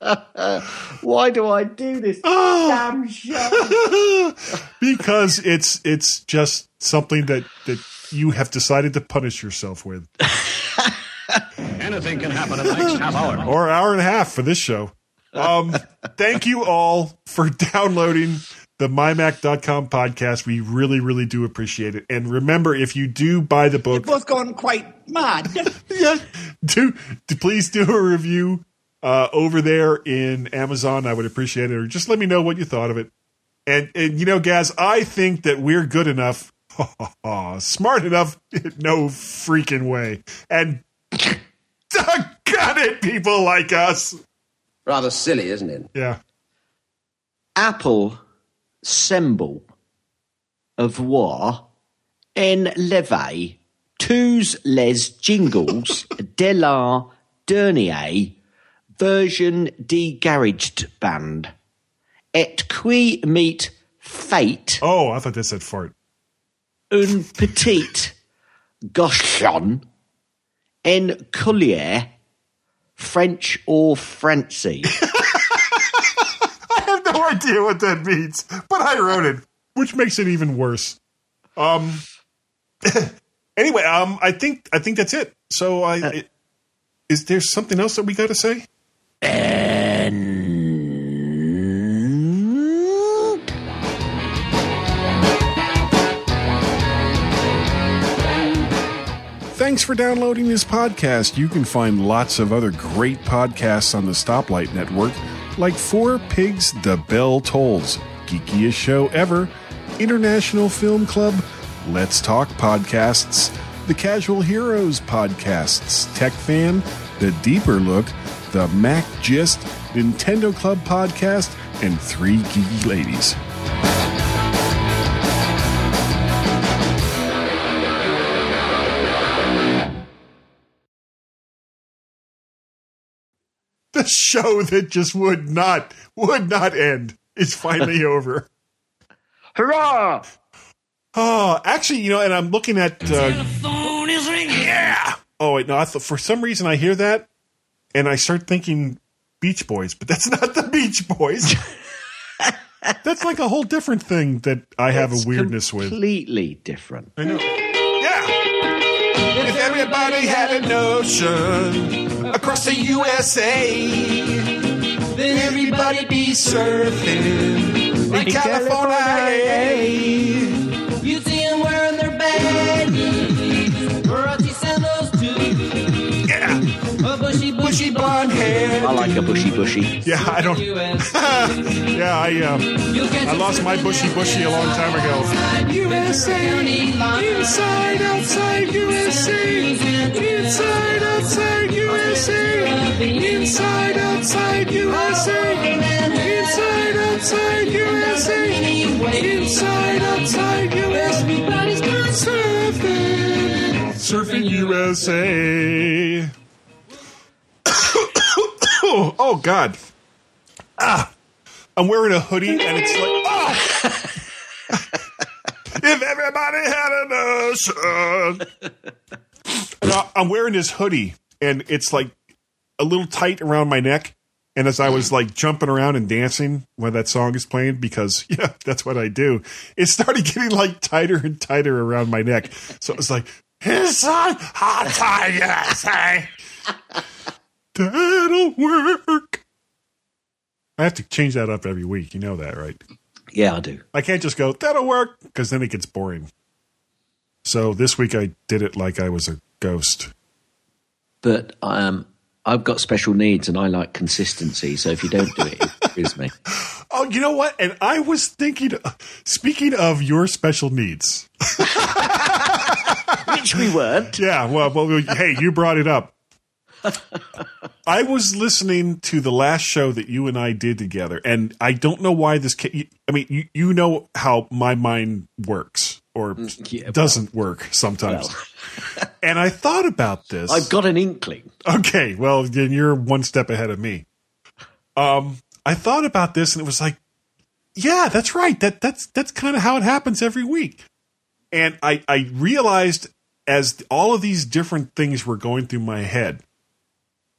one. [laughs] Why do I do this Oh. damn show? [laughs] because it's it's just something that that you have decided to punish yourself with. Anything can happen in the next half hour. or an hour and a half for this show. Um, thank you all for [laughs] downloading the mymac.com podcast. We really, really do appreciate it. And remember, if you do buy the book, both gone quite mad. [laughs] yeah, do, do please do a review uh, over there in Amazon. I would appreciate it. Or just let me know what you thought of it. And, and you know, Gaz, I think that we're good enough, [laughs] smart enough, no freaking way. And doggone it, people like us. Rather silly, isn't it? Yeah. Apple semble avoir un levé tout Tous les jingles [laughs] de la dernière version de GarageBand. Et qui meet fate Oh, I thought they said fart. un petit [laughs] gauchon en collier French or Francie. [laughs] I have no idea what that means, but I wrote it, which makes it even worse. Um. [coughs] anyway, um, I think I think that's it. So I, it- is there something else that we got to say? Thanks for downloading this podcast. You can find lots of other great podcasts on the Stoplight Network, like Four Pigs The Bell Tolls, Geekiest Show Ever, International Film Club, Let's Talk Podcasts, The Casual Heroes Podcasts, Tech Fan, The Deeper Look, The Mac Gist, Nintendo Club Podcast, and Three Geeky Ladies. The [laughs] show that just would not would not end is finally [laughs] over. Hurrah! Oh, actually, you know, and I'm looking at. Uh, yeah. Oh wait, no. I thought for some reason I hear that, and I start thinking Beach Boys, but that's [laughs] not the Beach Boys. that's like a whole different thing that I have It's a weirdness with. Completely different. I know. Yeah. If everybody had a notion across the USA, then everybody be surfing in California. You see them wearing their baggies, Gucci sandals too. Yeah. A bushy, bushy blonde hair. I like a bushy bushy. Yeah, I don't. [laughs] yeah, I uh, I lost my bushy bushy a long time ago. USA, inside, outside USA, inside, outside USA, inside, outside USA, inside, outside USA, inside, outside USA. Everybody's gone surfing, surfing USA. [coughs] oh God. Ah, I'm wearing a hoodie and it's like, oh. [laughs] if everybody had a notion. [laughs] I'm wearing this hoodie and it's like a little tight around my neck. And as I was like jumping around and dancing when that song is playing, because [laughs] yeah, that's what I do, it started getting like tighter and tighter around my neck. So it was like, his son, hot tie, USA. [laughs] That'll work. I have to change that up every week. You know that, right? Yeah, I do. I can't just go, that'll work, because then it gets boring. So this week I did it like I was a ghost. But um, I've got special needs and I like consistency. So if you don't do it, it screws me. [laughs] Oh, you know what? And I was thinking, speaking of your special needs, [laughs] Which we weren't. Yeah, well, well, hey, you brought it up. [laughs] I was listening to the last show that you and I did together, and I don't know why this. Ca- I mean, you, you know how my mind works or yeah, doesn't work sometimes. [laughs] and I thought about this. I've got an inkling. Okay, well, then you're one step ahead of me. Um, I thought about this, and it was like, yeah, that's right. That that's that's kind of how it happens every week. And I I realized as all of these different things were going through my head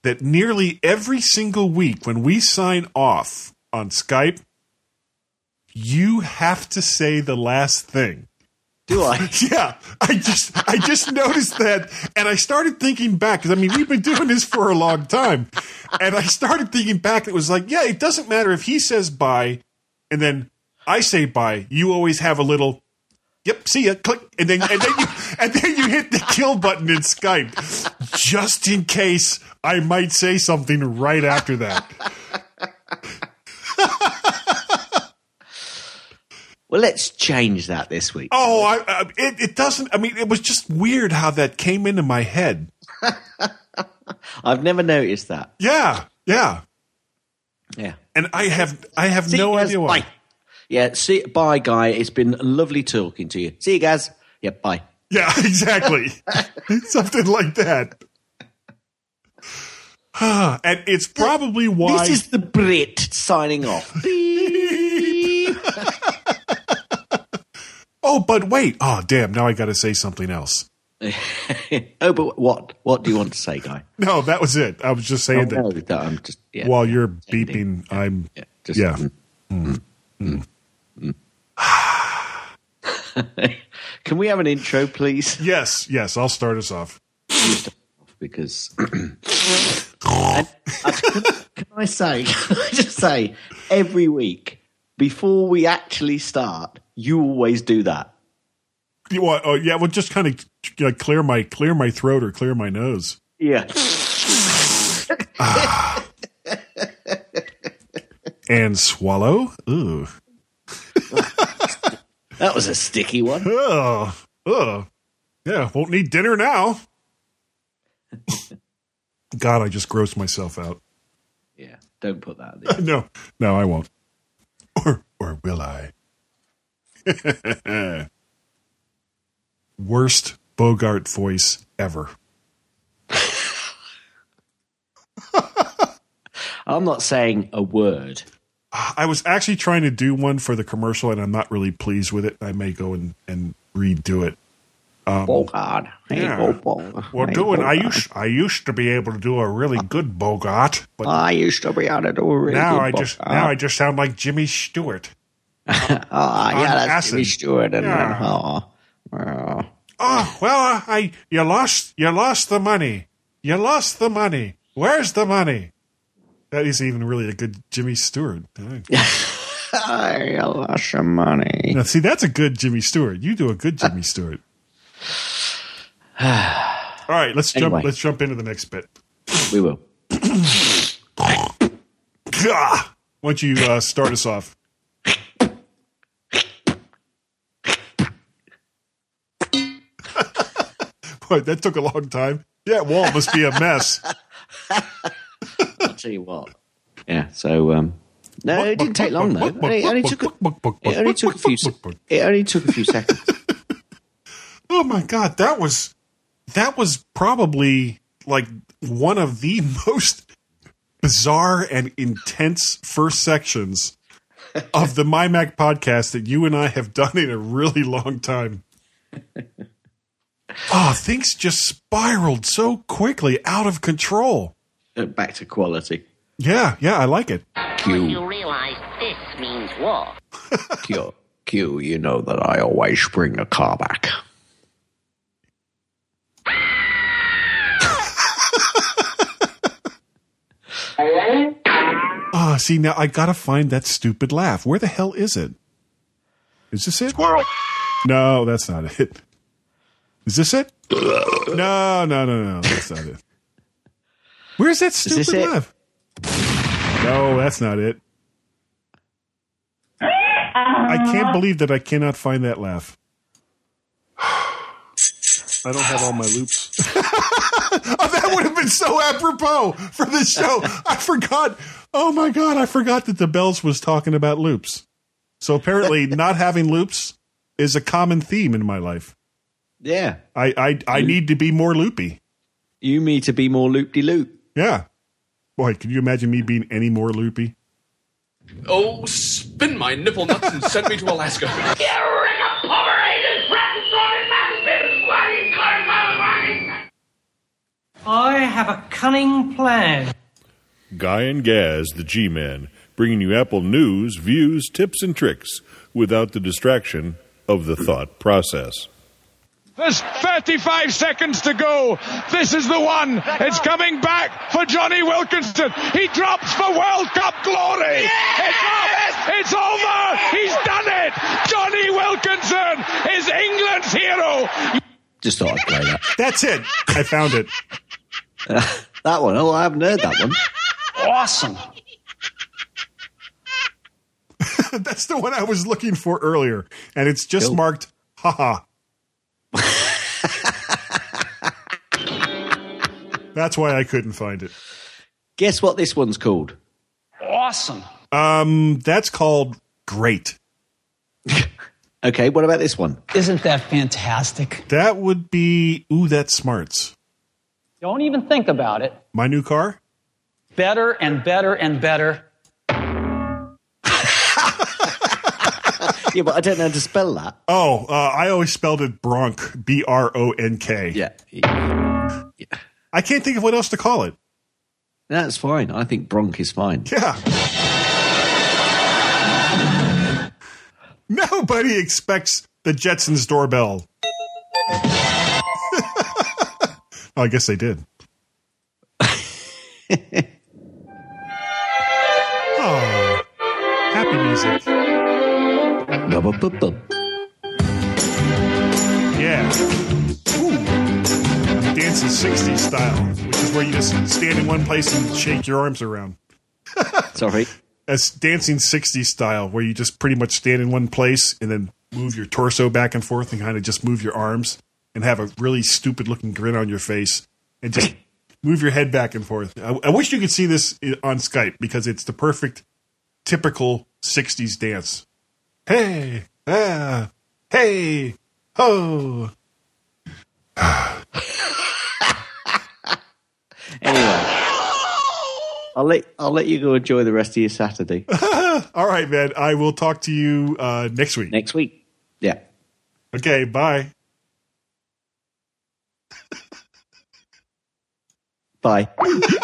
that nearly every single week when we sign off on Skype, you have to say the last thing. Do I? [laughs] Yeah, I just I just noticed that, and I started thinking back because I mean we've been doing this for a long time, and I started thinking back. It was like, yeah, it doesn't matter if he says bye, and then I say bye. You always have a little, yep, see ya, click, and then and then you [laughs] and then you hit the kill button in Skype, just in case I might say something right after that. Well, let's change that this week. Oh, I, I, it, it doesn't. I mean, it was just weird how that came into my head. [laughs] I've never noticed that. Yeah, yeah. Yeah. And I have I have See no idea why. Bye. Yeah, see, bye, guy. It's been lovely talking to you. See you guys. Yeah, bye. Yeah, [laughs] exactly. [laughs] Something like that. [sighs] and it's probably why This is the Brit signing off. Oh, but wait. Oh, damn. Now I got to say something else. [laughs] oh, but what? What do you want to say, guy? [laughs] No, that was it. I was just saying Oh, that no, I'm just yeah. while you're beeping, I'm. Yeah. just- Mm. mm, mm, mm. [sighs] Can we have an intro, please? [laughs] Yes, yes. I'll start us off. Because [coughs] uh, can, can I say? Can I just say every week before we actually start, you always do that. You want? Oh, yeah. Well, just kind of you know, clear my clear my throat or clear my nose. Yeah. [sighs] and swallow. Ooh. [laughs] That was a sticky one. Oh, oh. Yeah, won't need dinner now. [laughs] God, I just grossed myself out. Yeah, don't put that. In. [laughs] no, no, I won't. Or, or will I? [laughs] Worst Bogart voice ever. I'm not saying a word. I was actually trying to do one for the commercial, and I'm not really pleased with it. I may go and, and redo it. Um, Bogart. Hey, yeah. Bo- Bo- Well, hey, doing I used I used to be able to do a really good Bogart, but I used to be able to do a really now good I just Bogart. now I just sound like Jimmy Stewart. Uh-huh. [laughs] Ah, On yeah, that's acid. Jimmy Stewart. And, Yeah. oh, oh. Oh well, I you lost you lost the money. You lost the money. Where's the money? That isn't even really a good Jimmy Stewart. I [laughs] lost some money. Now, see, that's a good Jimmy Stewart. You do a good uh. Jimmy Stewart. All right, let's jump. Anyway. Let's jump into the next bit. We will. [coughs] Why don't you uh, start us off? Boy, that took a long time. Yeah, wall must be a mess. I'll tell you what. Yeah, so um, no, it didn't take long though. It only, only took a, it only took a few. It only took a few seconds. [laughs] Oh my god, that was that was probably like one of the [laughs] most bizarre and intense first sections of the MyMac podcast that you and I have done in a really long time. [laughs] Oh, things just spiraled so quickly out of control. Uh, Back to quality. Yeah, yeah, I like it. When you realize this means war. [laughs] Q, Q, you know that I always bring a car back. [laughs] Ah, see now I gotta find that stupid laugh. Where the hell is it? Is this it? Squirrel. No, that's not it. Is this it? No, no, no, no, that's not it. Where's that stupid laugh? No, that's not it. I can't believe that I cannot find that laugh. I don't have all my loops. [laughs] oh, that would have been so apropos for this show. I forgot. Oh my god, I forgot that the bells was talking about loops. So apparently, not having loops is a common theme in my life. Yeah, I I, I need to be more loopy. you need to be more loop de loop. Yeah. Boy, can you imagine me being any more loopy? Oh, spin my nipple nuts and send me to Alaska. [laughs] I have a cunning plan. Guy and Gaz, the G Man, bringing you Apple news, views, tips, and tricks without the distraction of the thought process. There's 35 seconds to go. This is the one. It's coming back for Jonny Wilkinson. He drops for World Cup glory. It's up. It's over. He's done it. Jonny Wilkinson is England's hero. Just thought I'd play that. That's it. I found it. [laughs] that one. Oh, I haven't heard that one. Awesome. [laughs] That's the one I was looking for earlier, and it's just Cool. marked haha. That's why I couldn't find it. Guess what this one's called? Awesome. Um, that's called great. [laughs] Okay, what about this one? Isn't that fantastic? That would be ooh, that's smarts. Don't even think about it. My new car. Better and better and better. [laughs] yeah, but I don't know how to spell that. Oh, uh, I always spelled it Bronk, B R O N K. Yeah. Yeah. I can't think of what else to call it. That's fine. I think Bronk is fine. Yeah. [laughs] Nobody expects the Jetsons doorbell. [laughs] oh, I guess they did. [laughs] oh, happy music. Yeah. I'm dancing 60s style, which is where you just stand in one place and shake your arms around. Sorry. That's dancing 60s style, where you just pretty much stand in one place and then move your torso back and forth and kind of just move your arms and have a really stupid looking grin on your face and just [laughs] move your head back and forth. I, I wish you could see this on Skype because it's the perfect, typical 60s dance. Hey, ah, hey, ho. [sighs] [laughs] Anyway, I'll let I'll let you go enjoy the rest of your Saturday. [laughs] All right, man. I will talk to you uh, next week. Next week. Yeah. Okay, bye. Bye. [laughs]